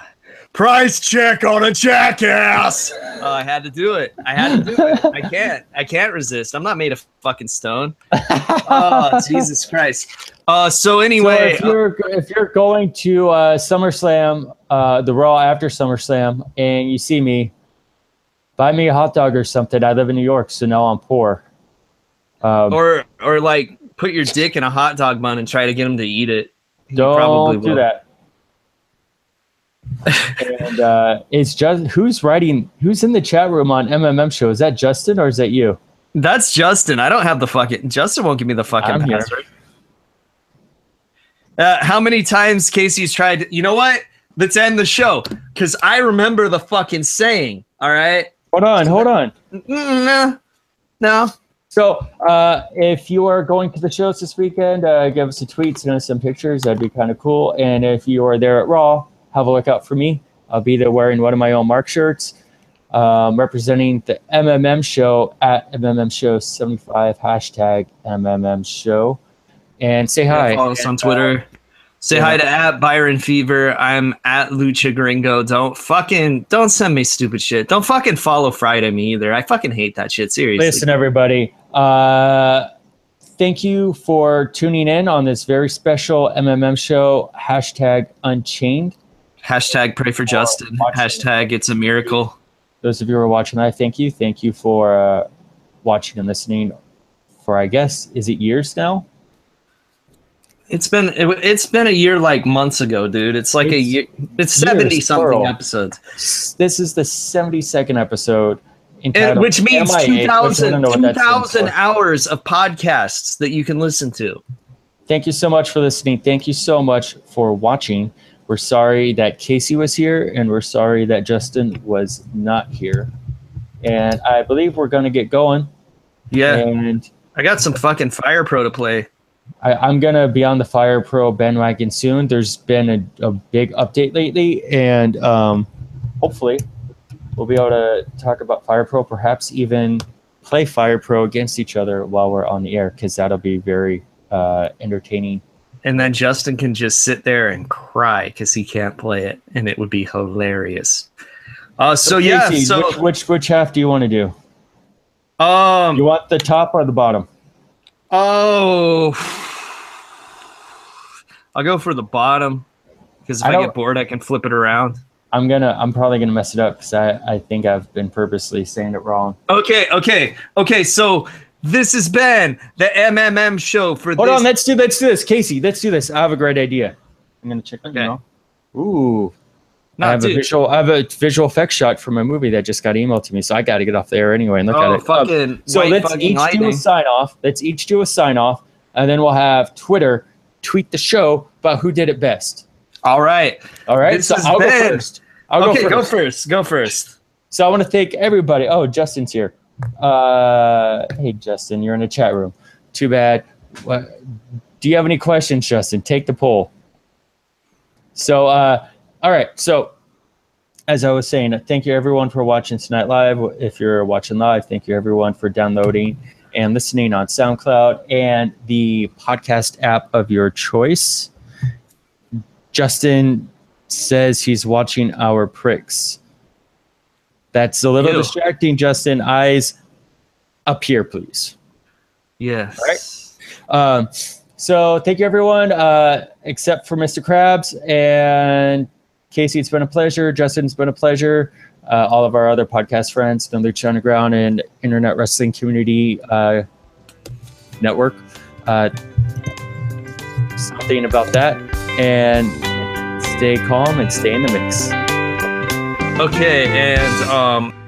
Price check on a jackass. oh, I had to do it. I had to do it. I can't. I can't resist. I'm not made of fucking stone. Oh, Jesus Christ. Uh, so anyway, so if you're if you're going to uh, SummerSlam, uh, the Raw after SummerSlam, and you see me, buy me a hot dog or something. I live in New York, so now I'm poor. Um, or or like put your dick in a hot dog bun and try to get him to eat it. He don't do will. that. and uh, it's just who's writing? Who's in the chat room on MMM show? Is that Justin or is that you? That's Justin. I don't have the fucking Justin won't give me the fucking I'm password. Uh, how many times Casey's tried? You know what? Let's end the show because I remember the fucking saying. All right. Hold on, hold on. Mm, no, no. So, uh, if you are going to the shows this weekend, uh, give us a tweet, send us some pictures. That'd be kind of cool. And if you are there at Raw, have a look out for me. I'll be there wearing one of my own Mark shirts, um, representing the MMM show at MMM Show 75 hashtag MMM Show. And say hi. Follow us on And, uh, Twitter. Say yeah. hi to at Byron Fever. I'm at Lucha Gringo. Don't fucking don't send me stupid shit. Don't fucking follow Friday me either. I fucking hate that shit. Seriously. Listen, everybody. Uh, thank you for tuning in on this very special MMM show. Hashtag Unchained. Hashtag pray for Justin. Hashtag it's a miracle. Those of you who are watching, I thank you. Thank you for uh, watching and listening. For I guess is it years now? It's been it, it's been a year like months ago, dude. It's like a year. It's seventy something plural. episodes, This is the seventy second episode, and, which means MIA, 2,000 don't know what that stands 2,000 hours of podcasts that you can listen to. Thank you so much for listening. Thank you so much for watching. We're sorry that Casey was here, and we're sorry that Justin was not here. And I believe we're going to get going. Yeah, And I got some fucking Fire Pro to play. I, I'm gonna be on the Fire Pro bandwagon soon. There's been a, a big update lately, and um, hopefully we'll be able to talk about Fire Pro. Perhaps even play Fire Pro against each other while we're on the air, because that'll be very uh, entertaining. And then Justin can just sit there and cry because he can't play it, and it would be hilarious. Uh, so yeah, Casey, so which, which which half do you want to do? um, You want the top or the bottom? Oh, I'll go for the bottom because if I I, get bored, I can flip it around. I'm gonna. I'm probably gonna mess it up because I, I think I've been purposely saying it wrong. Okay, okay, okay. So this has been the MMM show for Hold this. on. Let's do. Let's do this, Casey. Let's do this. I have a great idea. I'm gonna check. Okay. You know. Ooh. No, I have dude. a visual. I have a visual effects shot from a movie that just got emailed to me, so I got to get off the air anyway and look oh, at it. Um, fucking so let's each do a sign off. Let's each do a sign off, and then we'll have Twitter tweet the show about who did it best. All right. All right. This so I'll go first. I'll okay, go go first. first. Go first. So I want to thank everybody. Oh, Justin's here. Uh, hey, Justin, you're in the chat room. Too bad. What, do you have any questions, Justin? Take the poll. So, uh, all right. So, as I was saying, thank you everyone for watching tonight live. If you're watching live, thank you everyone for downloading and listening on SoundCloud and the podcast app of your choice. Justin says he's watching our pricks. That's a little Ew. distracting, Justin. Eyes up here, please. Yes. Right. Um, So thank you, everyone, uh, except for Mr. Krabs and Casey. It's been a pleasure. Justin, it's been a pleasure. Uh, all of our other podcast friends, the Lucha Underground and Internet Wrestling Community uh, Network. Uh, something about that. And stay calm and stay in the mix. Okay, and um,